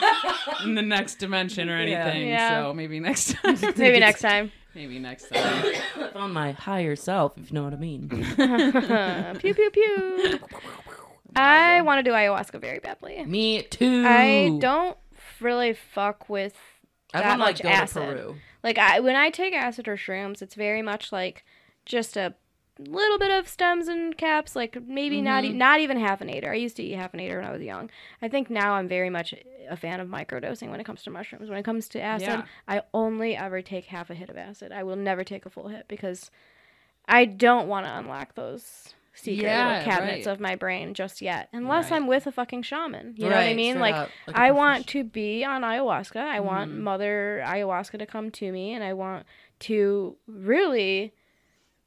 in the next dimension or anything. Yeah. So maybe next time. Maybe next time. Maybe next time. on my higher self, if you know what I mean. pew pew pew. I want to do ayahuasca very badly. Me too. I don't really fuck with I that want to like much go acid. to Peru. Like I when I take acid or shrooms, it's very much like just a little bit of stems and caps, like maybe not Mm-hmm. e- not even half an ater. I used to eat half an ater when I was young. I think now I'm very much a fan of microdosing when it comes to mushrooms. When it comes to acid, Yeah. I only ever take half a hit of acid. I will never take a full hit because I don't want to unlock those secret Yeah, cabinets right. of my brain just yet, unless Right. I'm with a fucking shaman. You know what I mean? Like like I want to be on ayahuasca. I want Mm-hmm. Mother Ayahuasca to come to me, and I want to really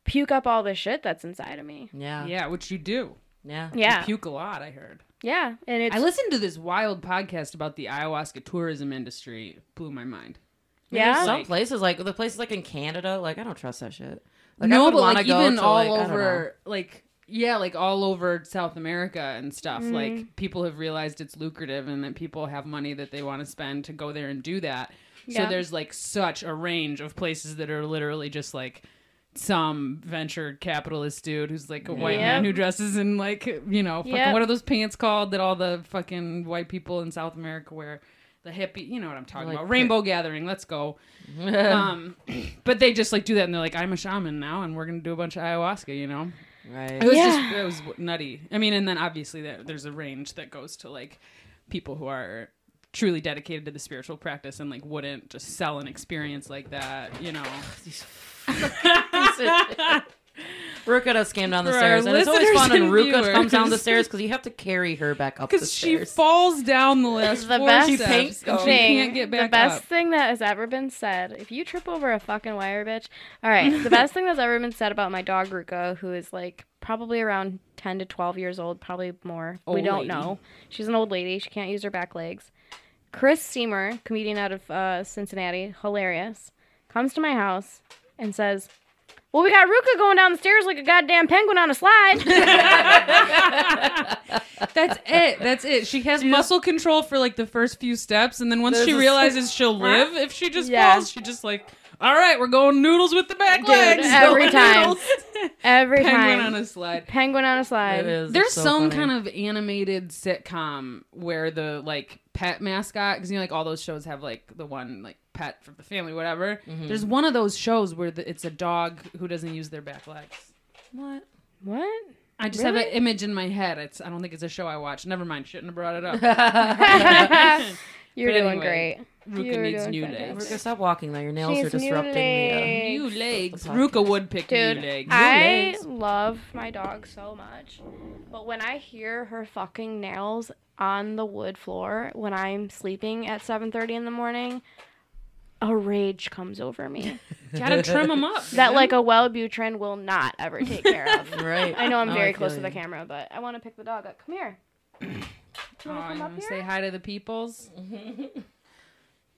puke up all the shit that's inside of me. Yeah. yeah, which you do. Yeah. Yeah, You puke a lot. I heard. yeah, and it's I listened to this wild podcast about the ayahuasca tourism industry. Blew my mind. yeah. Some Like- places, like the places like in Canada, like I don't trust that shit. Like, I no, would but wanna like go even to, all like, I don't know. over, like yeah, like all over South America and stuff. Mm-hmm. Like people have realized it's lucrative and that people have money that they want to spend to go there and do that. So there's like such a range of places that are literally just like some venture capitalist dude who's like a white man who dresses in like you know fucking Yep. what are those pants called that all the fucking white people in South America wear? The hippie you know what I'm talking Like about. rainbow gathering let's go. Um but they just like do that and they're like I'm a shaman now and we're gonna do a bunch of ayahuasca you know? Right. It was Yeah. just it was nutty. I mean and then obviously there, there's a range that goes to like people who are truly dedicated to the spiritual practice and like wouldn't just sell an experience like that you know Ruka does scam down the For stairs, and it's always listeners fun when and Ruka comes down the stairs because you have to carry her back up the Because she stairs. falls down the list. The four best steps She and she thing, can't get back the best up. thing that has ever been said. If you trip over a fucking wire, bitch. All right. The best thing that's ever been said about my dog Ruka, who is like probably around ten to twelve years old, probably more. we Old don't lady. know. She's an old lady. She can't use her back legs. Chris Seymour, comedian out of uh, Cincinnati, hilarious, comes to my house and says. Well, we got Ruka going down the stairs like a goddamn penguin on a slide. That's it. That's it. She has muscle control for like the first few steps, and then once There's she a- realizes she'll live if she just Yeah. falls, she just like, all right, we're going noodles with the back Dude, legs. every Going time. noodles. Every Penguin time. Penguin on a slide. penguin on a slide. It is. There's so some funny. kind of animated sitcom where the like pet mascot, because you know, like all those shows have like the one like pet from the family, whatever. Mm-hmm. There's one of those shows where the, it's a dog who doesn't use their back legs. what? What? I just Really? have an image in my head. It's I don't think it's a show I watch. Never mind. Shouldn't have brought it up. You're But doing anyway, great. Ruka You're needs doing new fantastic. legs. Ruka, stop walking there. Your nails She's are new disrupting the. Uh. New legs. the Ruka would pick Dude, new legs. I legs. love my dog so much, but when I hear her fucking nails on the wood floor when I'm sleeping at 7:30 in the morning, a rage comes over me Gotta trim them up. that man. like a Wellbutrin will not ever take care of. right. I know I'm Oh, very I close to the camera, but I want to pick the dog up. Come here. Do you Aw, want to come up here? say hi to the peoples.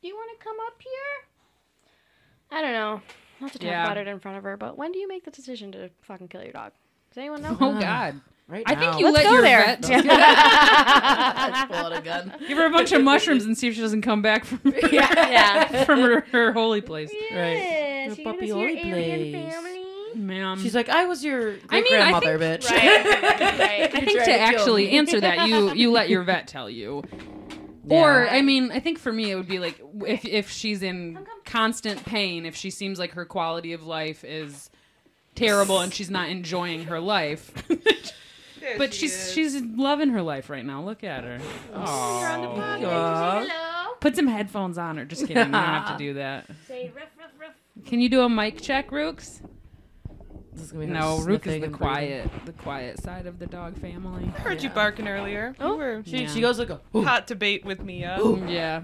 Do you want to come up here? I don't know. Not to talk Yeah. about it in front of her, but when do you make the decision to fucking kill your dog? Does anyone know? Oh God. Right I now. think you Let's let go your there. vet Let's pull out a gun. give her a bunch of mushrooms and see if she doesn't come back from yeah. from her, her holy place. Yes, Your you puppy your only alien place. family. Ma'am. She's like, I was your I great mean, I grandmother, think- bitch. Right. right. I think to to actually me. answer that, you you let your vet tell you. Or I mean, I think for me it would be like if if she's in constant pain, if she seems like her quality of life is terrible and she's not enjoying her life. but she's she's loving her life right now. Look at her. Aw. Aw. Put some headphones on her. Just kidding. You don't have to do that. Say ruff, ruff, ruff. Can you do a mic check, Rooks? This is gonna be No, Rook is the and breathing. quiet, the quiet side of the dog family. I Heard you barking earlier. Oh. You were She, Yeah. she goes like, a, "Ooh." hot debate with Mia. Mm, yeah.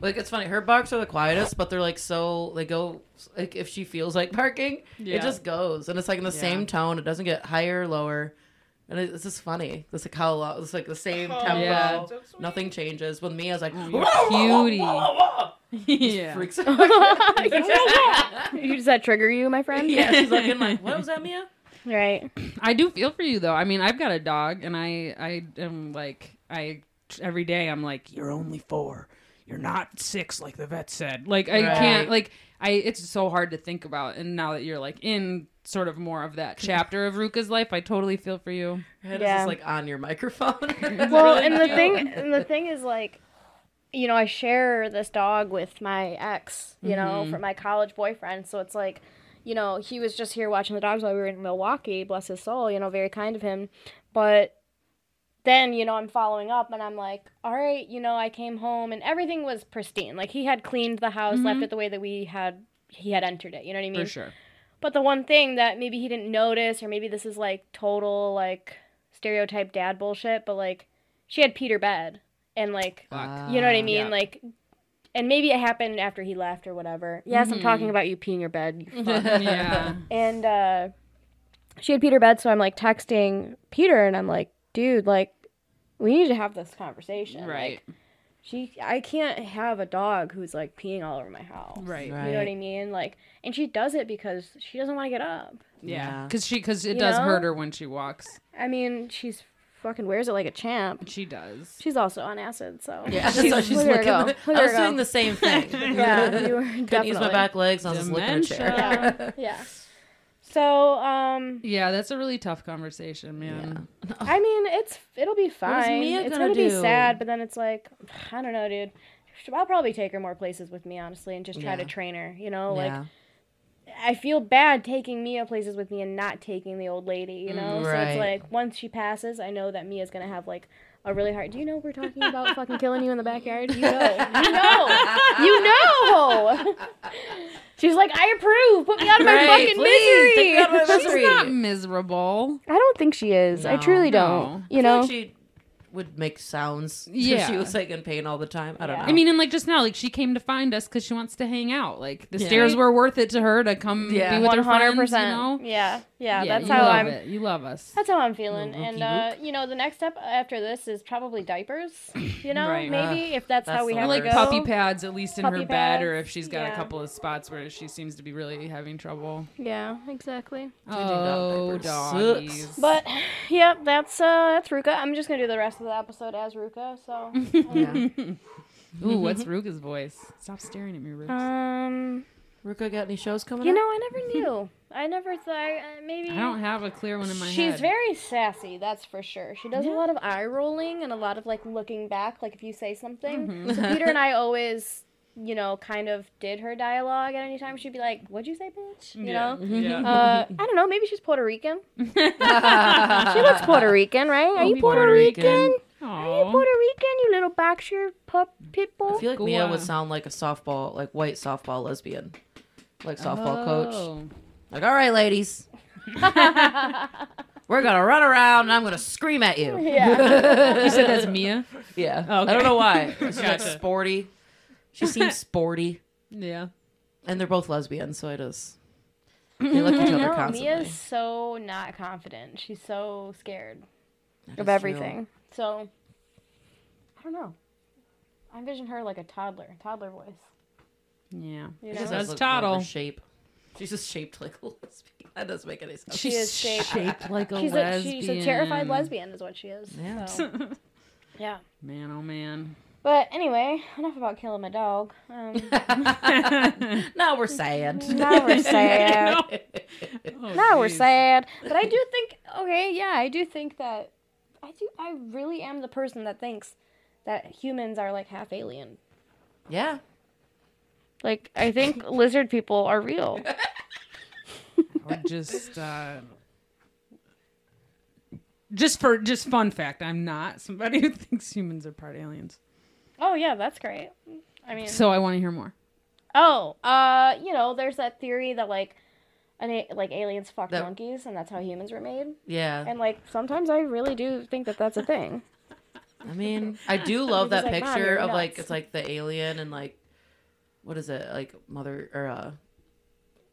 like it's funny. Her barks are the quietest, but they're like so they go like if she feels like barking, Yeah. it just goes, and it's like in the Yeah. same tone. It doesn't get higher or lower, and it, it's just funny. It's like how lo- it's like the same Oh, tempo. Yeah. so sweet. Nothing changes. When Mia's like, mm, cutie. Yeah. freaks out. Does that trigger you, my friend? yeah, she's like, in my, what was that, Mia? Right. I do feel for you though. I mean, I've got a dog, and I I am like I every day I'm like you're only four, you're not six like the vet said. Like I Right. can't like I. It's so hard to think about, and now that you're like in sort of more of that chapter of Ruka's life, I totally feel for you. Her head Yeah. is like on your microphone. Well, and the thing, and the thing is like, you know, I share this dog with my ex, you know, mm-hmm. for my college boyfriend. So it's like, you know, he was just here watching the dogs while we were in Milwaukee. Bless his soul. You know, very kind of him. But then, you know, I'm following up and I'm like, all right, you know, I came home and everything was pristine. Like he had cleaned the house, left mm-hmm. it the way that we had he had entered it. You know what I mean? For sure. But the one thing that maybe he didn't notice, or maybe this is like total like stereotype dad bullshit, but like she had Peter bed and like Fuck. you know what I mean, Yeah. like. And maybe it happened after he left or whatever. Yes, I'm talking about you peeing your bed. You fuck. yeah. and uh, she had Peter bed, so I'm like texting Peter, and I'm like, dude, like, we need to have this conversation. Right. Like, she, I can't have a dog who's like peeing all over my house. Right. You know what I mean? Like, and she does it because she doesn't want to get up. Yeah. Yeah. Because she because it You does know? hurt her when she walks. I mean, she's fucking wears it like a champ. She does. She's also on acid, so Yeah, She's- so she's look at her looking. go. The, Look I at was her go. doing the same thing. Yeah, you were Couldn't definitely. use my back legs. I was just looking at a chair. Yeah, yeah. So, um, Yeah, that's a really tough conversation, man. I mean, it's it'll be is fine. Mia it's gonna gonna be do? sad, but then it's like, I don't know, dude. I'll probably take her more places with me, honestly, and just try to Yeah. train her. You know, like Yeah. I feel bad taking Mia places with me and not taking the old lady. You mm, know, so it's like once she passes, I know that Mia's gonna have like a really hard. Do you know we're talking about fucking killing you in the backyard? You know, you know, you know. She's like, I approve. Put me out of my Right, fucking please, take me out of my misery. She's misery. not miserable. I don't think she is. I truly No. don't. You I feel know. like she would make sounds. Yeah. Yeah, she was like in pain all the time. I don't Yeah. know. I mean, and like just now, like she came to find us because she wants to hang out. Like the Yeah. stairs were worth it to her to come Yeah. be with One her hundred friends. You percent. know? Yeah, yeah. That's how I'm. It. You love us. That's how I'm feeling. And uh, you know, the next step after this is probably diapers. You know, Right. maybe if that's, that's how we have Or to like go. puppy pads, at least in Puppy her bed, or if she's got a couple of spots where she seems to be really having trouble. Yeah, exactly. dog Oh, diapers doggies. But yep, that's uh that's Ruka. I'm just gonna do the rest of the episode as Ruka. So yeah. Ooh, what's Ruka's voice? Stop staring at me, Ruka. um, Ruka got any shows coming you up? know, I never knew. I never thought uh, maybe. I don't have a clear one in my She's head. very sassy, that's for sure. She does a lot of eye rolling and a lot of like looking back, like if you say something. Mm-hmm. So Peter and I always, you know, kind of did her dialogue at any time. She'd be like, "What'd you say, bitch?" You know. Yeah. Uh, I don't know. Maybe she's Puerto Rican. She looks Puerto Rican, right? Are Oh, you Puerto, Puerto Rican? Rican. Are you Puerto Rican? You little Berkshire pup pit bull. I feel like Go Mia would sound like a softball, like white softball lesbian, like softball coach. Oh. Like, all right, ladies, we're gonna run around and I'm gonna scream at you. yeah. You said that's Mia? Yeah, Okay. I don't know why. She's like Gotcha. sporty. She seems sporty, Yeah. and they're both lesbians, so it is. just they mm-hmm. like each other No, constantly. Mia's so not confident. She's so scared That of is everything. So I don't know. I envision her like a toddler, toddler voice. Yeah. You true. know? She just has, like, more of a Toddle. shape. She's just shaped like a lesbian. That doesn't make any sense. She is shaped- shaped like a she's a lesbian. she's a terrified lesbian, is what she is. Yeah. So, yeah. Man, oh man. But anyway, enough about killing my dog. Um, now we're sad. now we're sad. Oh, now we're sad. But I do think, okay, yeah, I do think that I do. I really am the person that thinks that humans are like half alien. yeah. Like I think lizard people are real. Or just uh just for just fun fact, I'm not somebody who thinks humans are part aliens. Oh yeah, that's great. I mean, So I want to hear more. oh, uh, you know, there's that theory that like, an a- like aliens fuck That- monkeys, and that's how humans were made. Yeah. And like sometimes I really do think that that's a thing. I mean, I do love that like, picture of like it's like the alien and like what is it like mother or uh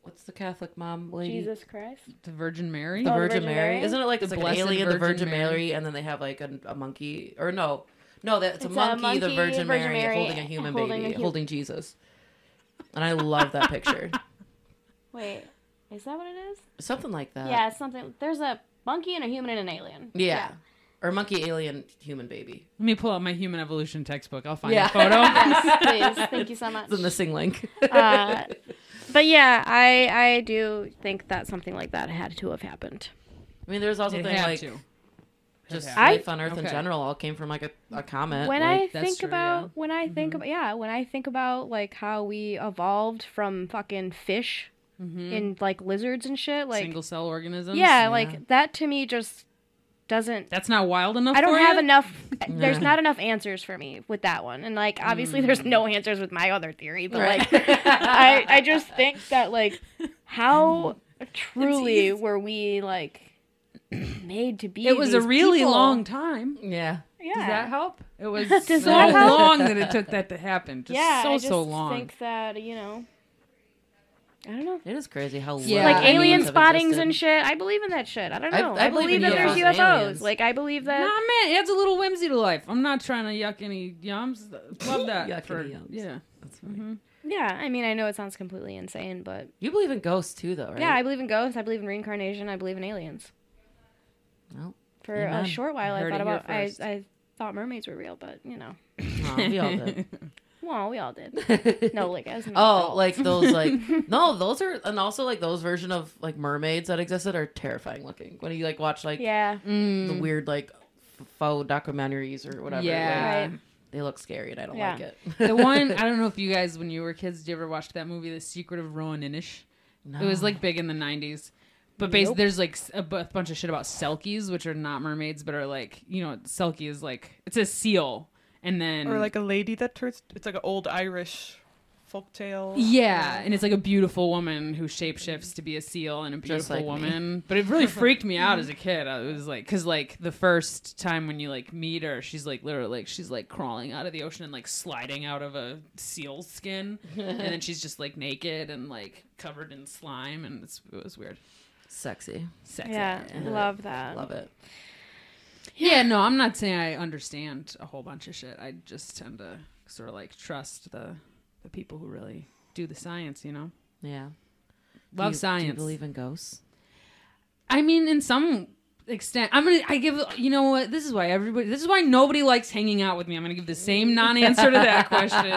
what's the Catholic mom lady? Jesus Christ. The Virgin Mary? The Oh, the Virgin, Virgin Mary. Mary? Isn't it like The it's like an Blessed alien, the Virgin Virgin Mary. Mary. and then they have like a, a monkey or no, no, that's It's a a monkey, the monkey, Virgin, Virgin Mary, Mary holding a human holding a baby, hu- holding Jesus. And I love that picture. Wait, is that what it is? Something like that. yeah, something. There's a monkey and a human and an alien. Yeah. Or monkey, alien, human baby. Let me pull out my human evolution textbook. I'll find Yeah. a photo. Yes, please. Thank you so much. It's in the sing link. Uh, but yeah, I I do think that something like that had to have happened. I mean, there's also It things like to. Just had to. I- life on Earth in general all came from like a, a comet. when like, I that's think true, about yeah. when I think mm-hmm. about yeah, when I think about like how we evolved from fucking fish mm-hmm. and like lizards and shit, like Single cell organisms. yeah, yeah. like that to me just doesn't That's not wild enough I don't for have you? enough. There's not enough answers for me with that one, and like obviously there's mm. no answers with my other theory. But Right. like, I I just think that like how truly were we like made to be? It was a really people? long time. yeah. Yeah. Does that help? It was so that long that it took that to happen. Just yeah, so I just so long. think that you know. I don't know. It is crazy how Yeah, little like alien humans spottings and shit. I believe in that shit. I don't know. I I, believe believe, in that there's UFOs UFOs. aliens. Like I believe that. Nah, man, it adds a little whimsy to life. I'm not trying to yuck any yums. Love that. Yuck for, any yums. Yeah. That's funny. Mm-hmm. Yeah, I mean, I know it sounds completely insane, but You believe in ghosts too, though, right? yeah, I believe in ghosts. I believe in reincarnation. I believe in aliens. Well, For Amen. a short while, I Heard thought about I. I thought mermaids were real, but you know, aw, we all did. well, we all did. No, like as an Oh, adult. like those, like no, those are, and also like those version of like mermaids that existed are terrifying looking. When you like watch like yeah, the mm. weird like faux documentaries or whatever, Yeah. like, Right. they look scary and I don't Yeah. like it. the one I don't know if you guys when you were kids did you ever watch that movie The Secret of Roan Inish? It was like big in the 90s. But basically Nope. there's like s- a bu- bunch of shit about selkies which are not mermaids but are like, you know, selkie is like it's a seal and then Or like a lady that turns. It's like an old Irish folktale. Yeah, and it's like a beautiful woman who shapeshifts to be a seal and a beautiful like me. woman. But it really freaked me out as a kid. I was like, because like the first time when you like meet her, she's like literally like she's like crawling out of the ocean and like sliding out of a seal skin, and then she's just like naked and like covered in slime, and it's, it was weird. Sexy. Sexy. Yeah, Yeah. love that. Love it. Yeah, no, I'm not saying I understand a whole bunch of shit. I just tend to sort of like trust the the people who really do the science. You know, Yeah. Do love you- science. Do you believe in ghosts? I mean, in some extent, I'm gonna. I give. You know what? This is why everybody. This is why nobody likes hanging out with me. I'm gonna give the same non-answer to that question.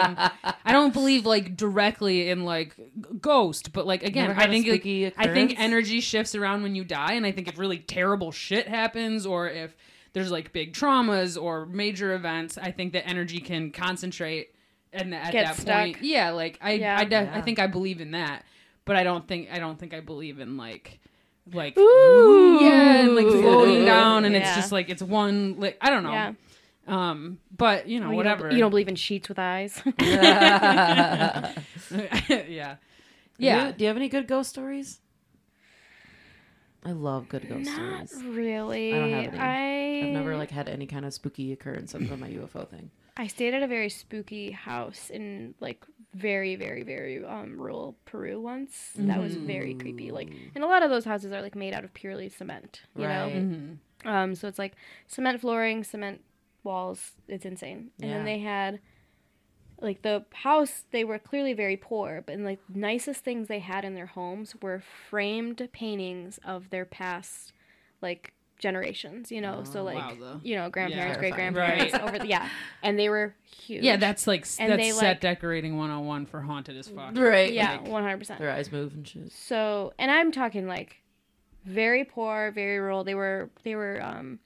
I don't believe like directly in like ghost, but like again, I think like, I think energy shifts around when you die, and I think if really terrible shit happens, or if there's like big traumas or major events, I think that energy can concentrate. And at Get that stuck. point, yeah, like I, Yeah. I, def- I think I believe in that, but I don't think I don't think I believe in like like Ooh. yeah, and like floating down, and it's Yeah. just like it's one. Like I don't know. Yeah. Um, but you know, Well, you whatever. Don't, you don't believe in sheets with eyes? yeah. Yeah. Yeah. Do you have any good ghost stories? I love good ghost Not stories. really. I don't have any. I I've never like had any kind of spooky occurrence other than my UFO thing. I stayed at a very spooky house in like very very very um rural Peru once. That was very creepy. Like and a lot of those houses are like made out of purely cement, you Right. know. Mhm. Um so it's like cement flooring, cement walls. It's insane. And Yeah. then they had like the house they were clearly very poor, but like nicest things they had in their homes were framed paintings of their past like generations, you know. so like wowza. you know, grandparents, Yeah. great grandparents Right. over the yeah. And they were huge. Yeah, that's like And that's they, set like- decorating 101 for haunted as fuck. Right. yeah, one hundred percent. their eyes move and shit. So, and I'm talking like very poor, very rural. They were they were um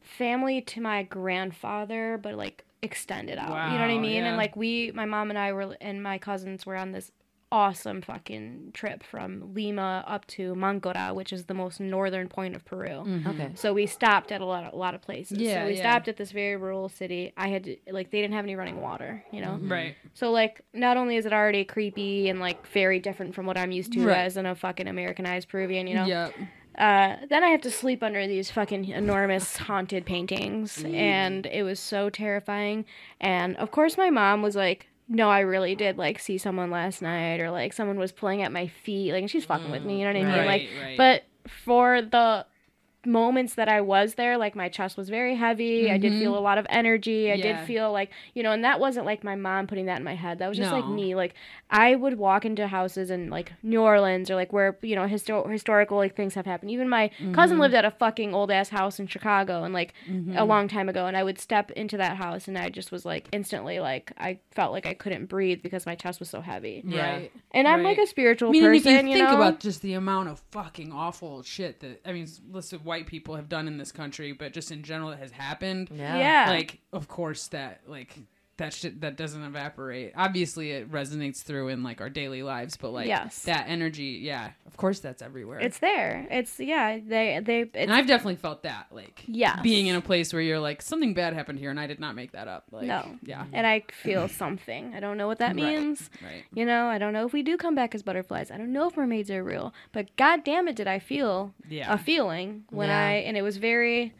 family to my grandfather, but like extended out. you know what I mean? yeah. And like we, my mom and I were, and my cousins were on this awesome fucking trip from Lima up to Mancora, which is the most northern point of Peru. Mm-hmm. Okay. So we stopped at a lot of, a lot of places. Yeah, so we yeah. stopped at this very rural city. I had to, like they didn't have any running water, you know. Mm-hmm. Right. So like not only is it already creepy and like very different from what I'm used to Right. as in a fucking Americanized Peruvian, you know. Yep. Uh, then I have to sleep under these fucking enormous haunted paintings, mm. and it was so terrifying. And of course, my mom was like, "No, I really did like see someone last night, or like someone was pulling at my feet, like she's fucking with me, mm, you know what I mean? right, Like, right. but for the moments that I was there, like my chest was very heavy. I did feel mm-hmm. a lot of energy. I Yeah. did feel like, you know, and that wasn't like my mom putting that in my head. That was just like me. Like I would walk into houses in like New Orleans or like where, you know, histo- historical like things have happened. Even my cousin mm-hmm. lived at a fucking old ass house in Chicago and like a mm-hmm. long time ago and I would step into that house and I just was like instantly like I felt like I couldn't breathe because my chest was so heavy. Yeah. Right. And I'm Right. like a spiritual I mean, and if person, you you think know. about just the amount of fucking awful shit that I mean, listen, white people have done in this country, but just in general, it has happened. Yeah. yeah. Like, of course, that like that shit that doesn't evaporate. Obviously, it resonates through in like our daily lives, but like Yes. that energy, yeah, of course, that's everywhere. it's there. It's yeah, they they and I've definitely felt that, like, yeah, being in a place where you're like, something bad happened here, and I did not make that up. Like, No. yeah, and I feel something. I don't know what that Right. means. right. You know, I don't know if we do come back as butterflies. I don't know if mermaids are real. But god damn it did I feel Yeah. a feeling when Yeah. I and it was very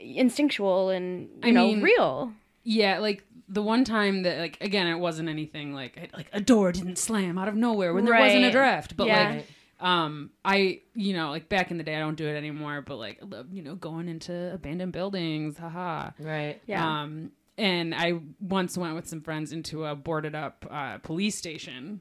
instinctual and you I know mean, real. Yeah, like the one time that like again it wasn't anything like like a door didn't slam out of nowhere when there wasn't a draft, but Yeah. like um I you know like back in the day I don't do it anymore, but like you know going into abandoned buildings, haha. Right. Yeah. Um and I once went with some friends into a boarded up uh, police station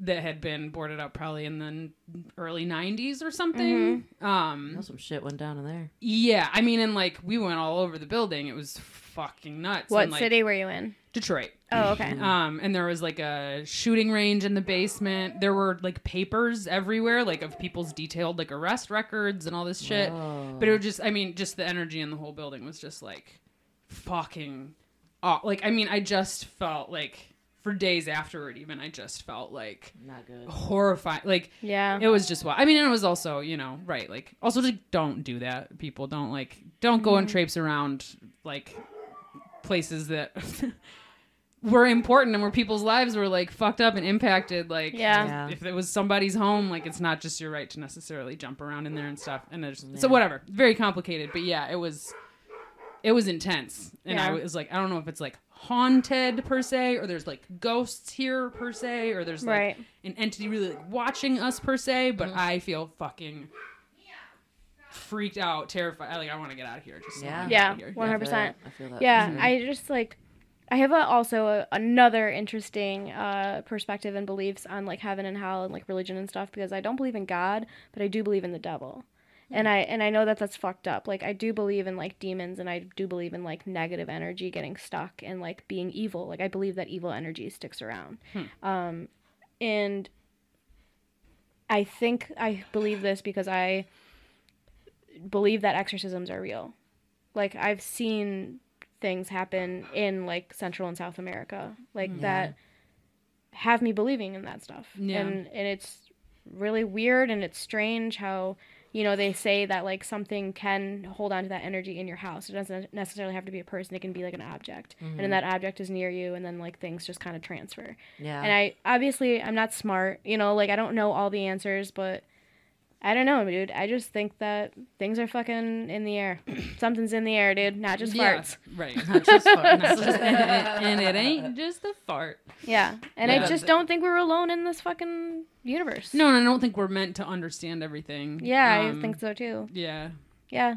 that had been boarded up probably in the early 90s or something. Mm-hmm. Um know some shit went down in there. yeah, I mean and like we went all over the building. It was fucking nuts. what and, like, city were you in? Detroit. Oh, okay. Um, and there was like a shooting range in the basement. There were like papers everywhere, like of people's detailed like arrest records and all this shit. Whoa. But it was just, I mean, just the energy in the whole building was just like fucking, aw- like I mean, I just felt like for days afterward, even I just felt like Not good. horrified. Like yeah. it was just, wa- I mean, and it was also, you know, right, like also just don't do that. People don't like, don't go and traipse around like places that were important and where people's lives were like fucked up and impacted. Like, Yeah. Yeah. if it was somebody's home, like it's not just your right to necessarily jump around in there and stuff. And there's Yeah. so whatever, very complicated. But yeah, it was it was intense, and I was like, I don't know if it's like haunted per se, or there's like ghosts here per se, or there's like Right. an entity really like watching us per se. But mm. I feel fucking freaked out, terrified. Like I want to get out of here. Just Yeah. Yeah, out of here. one hundred percent. I feel that. for Yeah, sure. I just like I have a, also a, another interesting uh, perspective and beliefs on like heaven and hell and like religion and stuff because I don't believe in God, but I do believe in the devil. And I and I know that that's fucked up. Like I do believe in like demons and I do believe in like negative energy getting stuck and like being evil. Like I believe that evil energy sticks around. Um and I think I believe this because I believe that exorcisms are real. Like I've seen things happen in like Central and South America, like mm-hmm. that have me believing in that stuff. Yeah. And and it's really weird and it's strange how you know they say that like something can hold on to that energy in your house. It doesn't necessarily have to be a person. It can be like an object, and then mm-hmm. that object is near you, and then like things just kind of transfer. yeah. And I obviously I'm not smart, you know, like I don't know all the answers, but I don't know, dude. I just think that things are fucking in the air. Something's in the air, dude. Not just Yeah, farts. right? Not just farts. Not just- and it ain't just a fart. Yeah. And Yeah. I just don't think we're alone in this fucking universe. No, and I don't think we're meant to understand everything. Yeah, Um, I think so too. Yeah. Yeah.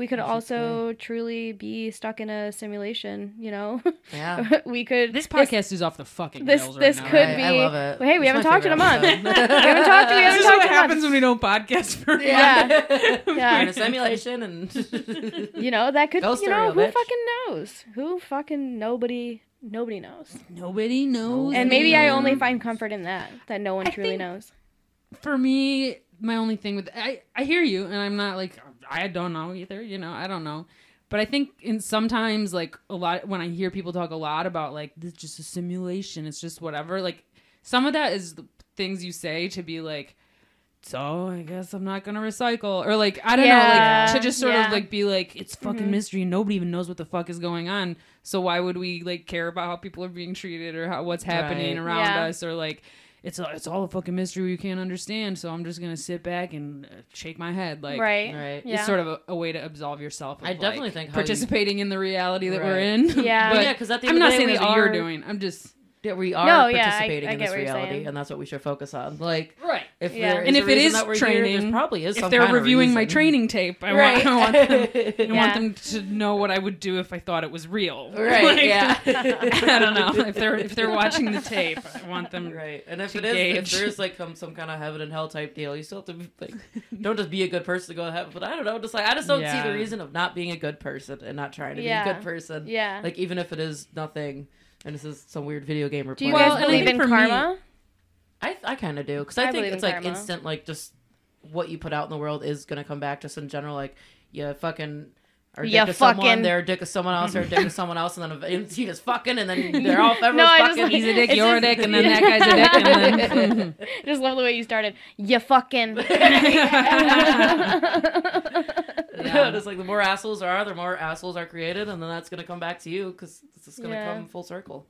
We could That's also truly be stuck in a simulation, you know? yeah. we could This podcast is off the fucking this rails this right now. could I- be I love it. Well, hey, we It's haven't talked in a month. we haven't talked we This haven't is talked what happens month. when we don't podcast for a Yeah. We're Yeah. in a simulation and You know, that could Ghost you know, who bitch. fucking knows? Who fucking nobody nobody knows. Nobody knows. And maybe I only find comfort in that, that no one I truly knows. for me, my only thing with I I hear you, and I'm not like I don't know either. You know, I don't know. But I think in sometimes like a lot when I hear people talk a lot about like this is just a simulation, it's just whatever. Like some of that is the things you say to be like, so I guess I'm not gonna recycle or like I don't know like to just sort yeah. of like be like it's fucking Mhm. mystery. Nobody even knows what the fuck is going on. So why would we like care about how people are being treated or how what's happening Right. around Yeah. us or like it's a, it's all a fucking mystery we can't understand. So I'm just gonna sit back and uh, shake my head like right. right. Yeah. It's sort of a, a way to absolve yourself. Of, I definitely like, think how you- participating in the reality that we're in. Yeah. but yeah, because at the I'm end of not day, saying we that's what are, you're doing. I'm just Yeah, we are No, yeah, I- participating I in get this what you're reality, saying. and that's what we should focus on. Like, right. if Yeah. there is And a if it reason is that we're here, training, there probably is If some they're kind of reviewing my reason. training tape, I Right. want, I want them, I Yeah. want them to know what I would do if I thought it was real. Right, Like, yeah. I don't know if they're if they're watching the tape. I want them. Right, and if to it is, if there's like some, some kind of heaven and hell type deal, you still have to be, like, don't just be a good person to go to heaven. But I don't know, just like I just don't see Yeah. the reason of not being a good person and not trying to be Yeah. a good person. Yeah. Like even if it is nothing, and this is some weird video game we're Do you playing. Well, guys believe in for me- karma? I I kind of do because I, I think it's in like karma. instant, like just what you put out in the world is gonna come back. Just in general, like you fucking. Or dick Ya of someone, fucking- they're a dick of someone else, or a dick of someone else, and then he just fucking, and then they're all everyone's No, just fucking. like- He's a dick, you're a dick, and then that guy's a dick, and then just love the way you started. You fucking. yeah, just like the more assholes there are, the more assholes are created, and then that's gonna come back to you because it's just gonna Yeah. come full circle.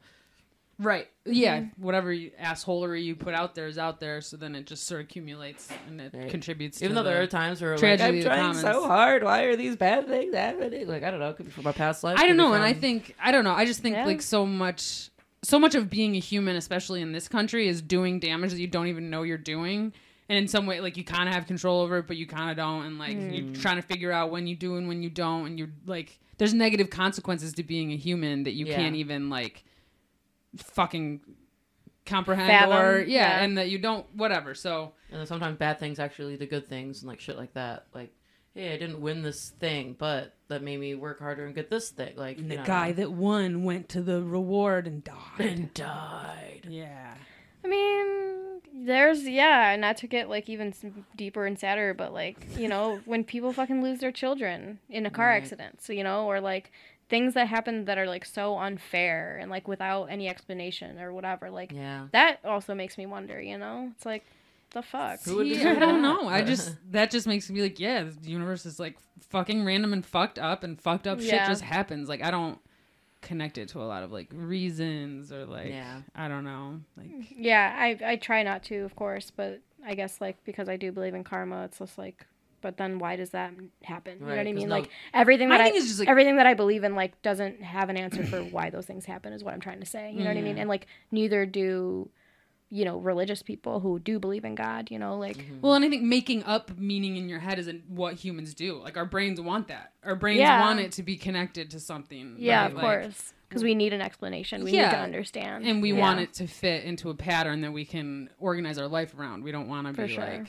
Right, yeah, whatever you, assholery you put out there is out there, so then it just sort of accumulates and it Right. contributes. Even to though there are times where like, I'm the trying so hard, why are these bad things happening? Like I don't know, it could be from my past life. I don't know, and I think I don't know. I just think Yeah. like so much, so much of being a human, especially in this country, is doing damage that you don't even know you're doing. And in some way, like you kind of have control over it, but you kind of don't. And like Hmm. you're trying to figure out when you do and when you don't. And you're like, there's negative consequences to being a human that you Yeah. can't even like fucking comprehend Fathom, or yeah, yeah. and that you don't whatever. So And then sometimes bad things actually lead to good things and like shit like that. Like, hey, I didn't win this thing, but that made me work harder and get this thing. Like the know, guy that won went to the reward and died. and died. yeah. I mean, there's yeah, not to get like even deeper and sadder, but like you know when people fucking lose their children in a car Right. accident, so you know, or like things that happen that are like so unfair and like without any explanation or whatever, like Yeah. that also makes me wonder. You know, it's like the fuck. Who would Yeah, deserve I don't know. I just that just makes me like, yeah, the universe is like fucking random and fucked up, and fucked up shit Yeah. just happens. Like I don't, connect it to a lot of like reasons or like Yeah. I don't know. Like Yeah, I I try not to, of course, but I guess like because I do believe in karma, it's just like. But then why does that happen? You know what I mean? no- Like everything that I, thing is just, like- everything that I believe in like doesn't have an answer for why those things happen is what I'm trying to say. You know what I mean? And like neither do you know religious people who do believe in God, you know, like Mm-hmm. Well, and I think making up meaning in your head isn't what humans do. Like our brains want that. Our brains Yeah. want it to be connected to something. yeah, right? of Like- course. Because we need an explanation. We need to understand. and we Yeah. want it to fit into a pattern that we can organize our life around. We don't want to be sure. like,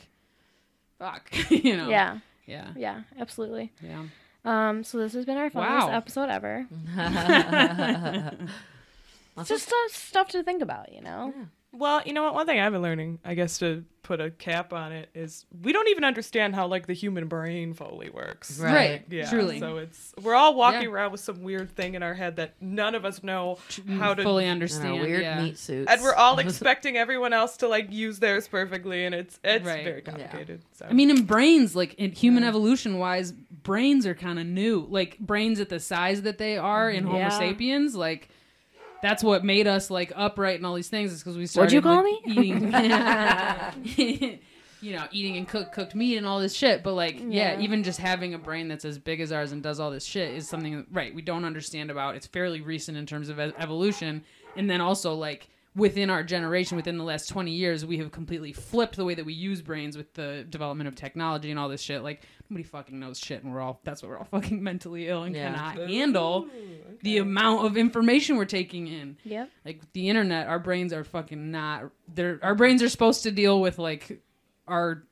fuck, you know? Yeah. yeah, Yeah, absolutely. yeah. Um, so this has been our funniest Wow. episode ever. It's just stuff, stuff to think about, you know. Well, you know what? One thing I've been learning, I guess, to put a cap on it, is we don't even understand how like the human brain fully works. Right. Yeah. Truly. So it's we're all walking Yeah. around with some weird thing in our head that none of us know mm, how to fully understand. our weird yeah. meat suits. and we're all expecting everyone else to like use theirs perfectly and it's it's Right. very complicated. So I mean, in brains, like in human evolution wise, brains are kind of new. Like brains at the size that they are in Homo sapiens, like that's what made us like upright and all these things. Is because we started you call like, eating, you know, eating and cook cooked meat and all this shit. But like, yeah. Yeah. even just having a brain that's as big as ours and does all this shit is something that, right we don't understand about. It's fairly recent in terms of evolution, and then also like within our generation, within the last 20 years, we have completely flipped the way that we use brains with the development of technology and all this shit. Like, nobody fucking knows shit, and we're all, that's what we're all fucking mentally ill and Yeah. cannot handle the amount of information we're taking in. Yep. Like, the internet, our brains are fucking not, they're, our brains are supposed to deal with, like, our,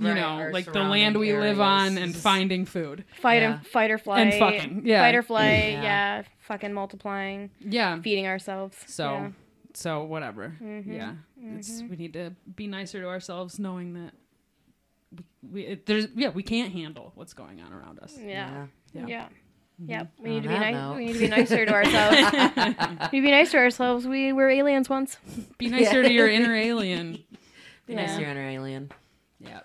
you Right, know, like the land we live on and finding food. Fight Yeah. and fight or flight. And fucking, yeah. Fight or flight. Yeah. Yeah. Fucking multiplying, Yeah. feeding ourselves. So, yeah. So whatever. Mm-hmm. Yeah, it's we need to be nicer to ourselves, knowing that we, we it, there's yeah we can't handle what's going on around us. Yeah. Yeah. Yeah. Yep. We On need to be that nice. We need to be nicer to ourselves. we need be nice to ourselves. We were aliens once. Be nicer to your inner alien. Be nice Yeah. to your inner alien. Yeah,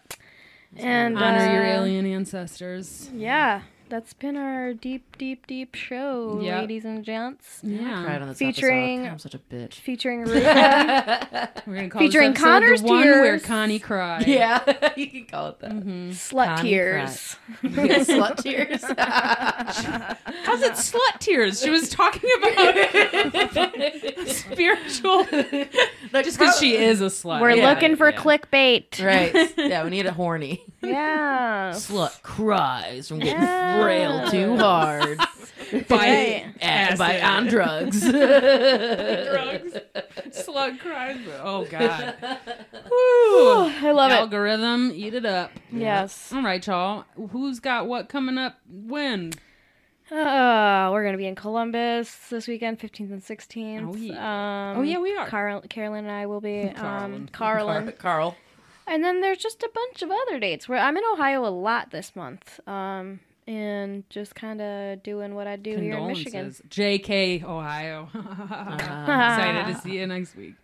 And honor your uh, alien ancestors. Yeah. That's been our deep, deep, deep show, Yep. ladies and gents. Cried Yeah, on this Featuring- episode. I'm such a bitch. Featuring Rika, we're gonna call Featuring this episode Connor's the one where. Connie cried. Yeah, you can call it that. Mm-hmm. slut Connie tears. Slut tears. How's it slut tears? She was talking about spiritual. Just because she is a slut. We're Yeah, looking for yeah. clickbait. right. Yeah, we need a horny. Yeah. Slut cries from getting Yeah. Frail too hard. by, Right. And by on drugs. drugs. Slug cries. Oh God. Woo. I love it. Algorithm, eat it up. Yes. All right, y'all. Who's got what coming up? When? Uh, we're gonna be in Columbus this weekend, fifteenth and sixteenth. Oh, Um, Oh, yeah, we are. Carol, Carolyn and I will be. Carolyn. Um, Carolyn. Carl. And then there's just a bunch of other dates where I'm in Ohio a lot this month. Um, and just kind of doing what I do here in Michigan. JK, Ohio. Excited to see you next week.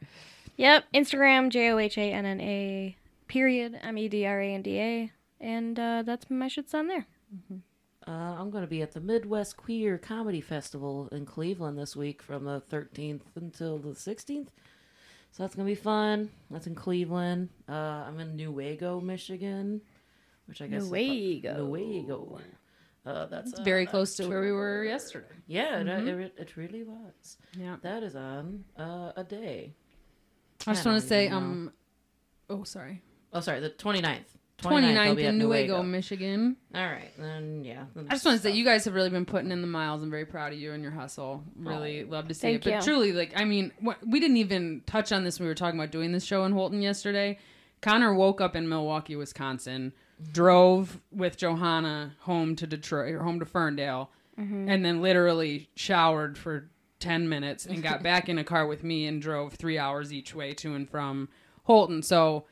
Yep. Instagram J O H A N N A period M E D R A N D A, and uh, that's my shit's on there. Uh, I'm going to be at the Midwest Queer Comedy Festival in Cleveland this week from the 13th until the 16th. So that's going to be fun. That's in Cleveland. Uh, I'm in Newaygo, Michigan, which I guess is Newaygo. Newaygo. Uh, that's It's uh, very close to where we were yesterday. Yeah, it, it, it really was. Yeah. That is on uh, a day. I just want to say, even know. um, oh, sorry. Oh, sorry, the 29th. 29th I'll be at in Newaygo, Michigan. All right, then yeah. then I just want to say you guys have really been putting in the miles. I'm very proud of you and your hustle. Really love to see Thank it. But you. truly, like, I mean, we didn't even touch on this when we were talking about doing this show in Holton yesterday. Connor woke up in Milwaukee, Wisconsin, drove with Johanna home to Detroit or home to Ferndale, mm-hmm. and then literally showered for 10 minutes and got back in a car with me and drove three hours each way to and from Holton. So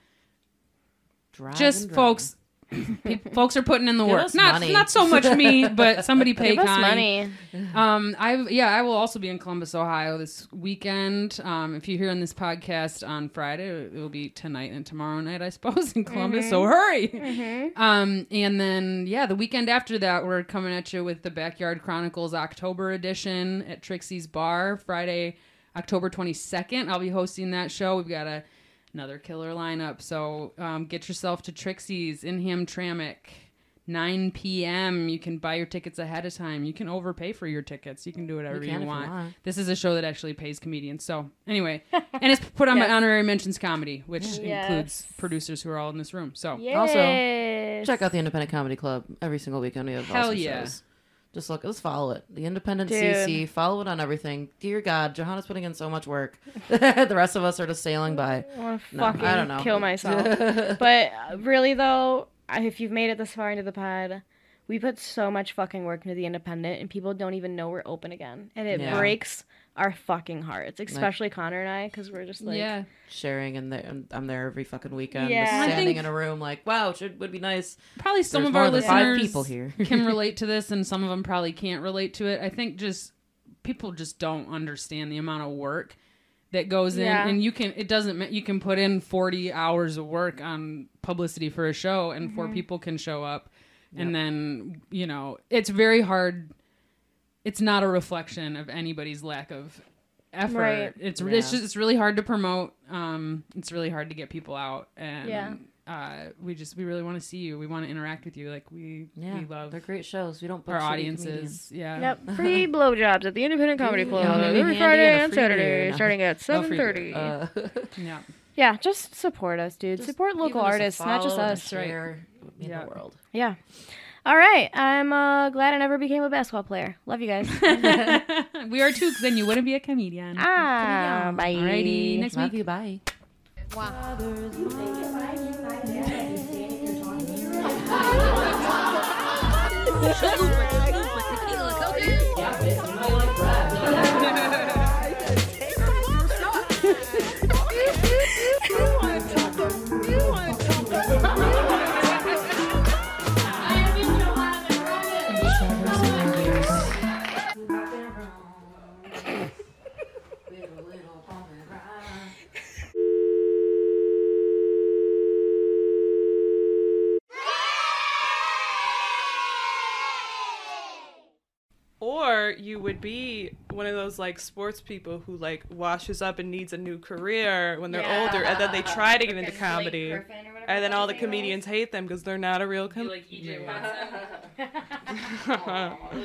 Drive just folks Peop folks are putting in the Give work. us Not money. not so much me, but somebody pay Give us Connie. money. Um, I yeah, I will also be in Columbus, Ohio this weekend. Um, if you're hearing this podcast on Friday, it will be tonight and tomorrow night, I suppose, in Columbus. So hurry. Um, and then yeah, the weekend after that, we're coming at you with the Backyard Chronicles October edition at Trixie's Bar, Friday, October 22nd. I'll be hosting that show. We've got a another killer lineup. So um, get yourself to Trixie's in Hamtramck. 9 p.m. You can buy your tickets ahead of time. You can overpay for your tickets. You can do whatever You you, can if you want. want. This is a show that actually pays comedians. So anyway, and it's put on Yes. by Honorary Mentions Comedy, which Yes. includes producers who are all in this room. So Yes. Check out the Independent Comedy Club every single weekend. We have Hell awesome yeah. shows. Just look, let's follow it. The Independent Dude. CC, follow it on everything. Dear God, Johanna's putting in so much work. the rest of us are just sailing by. I want to No, fucking I don't know. kill myself. but uh, really, though, if you've made it this far into the pod, we put so much fucking work into the independent, and people don't even know we're open again, and it Yeah. breaks our fucking hearts, especially Connor and I, because we're just like, yeah, Sharing and there, and I'm there every fucking weekend. Yeah. Just standing think- in a room like, wow, should would be nice. probably some There's of our than five listeners people here. can relate to this, and some of them probably can't relate to it. I think just people just don't understand the amount of work that goes in, and you can it doesn't ma- you can put in forty hours of work on publicity for a show, and four mm-hmm. people can show up, and then you know it's very hard. It's not a reflection of anybody's lack of effort. Right. It's Yeah. it's just it's really hard to promote. Um, it's really hard to get people out, and Yeah. uh, we just we really want to see you. We want to interact with you. Like we Yeah, we love they're great shows. We don't book our audiences. comedians. Yeah. Yep, free blowjobs at the Independent Comedy Club Yeah, every handy Friday and a and beer. Saturday, No. starting at No seven free thirty. Uh, Yeah. yeah, just support us, dude. just support local artists, not just follow and a us. right. share would mean Yeah. the world. Yeah. All right, I'm uh, glad I never became a basketball player. Love you guys. we are too, because then you wouldn't be a comedian. ah, bye. Alrighty, next Love week. you. Bye. Or you would be one of those like sports people who like washes up and needs a new career when they're Yeah. older, and then they try to get into comedy, Blake Griffin or whatever and then all the his was. comedians hate them because they're not a real com- Like EJ Watson.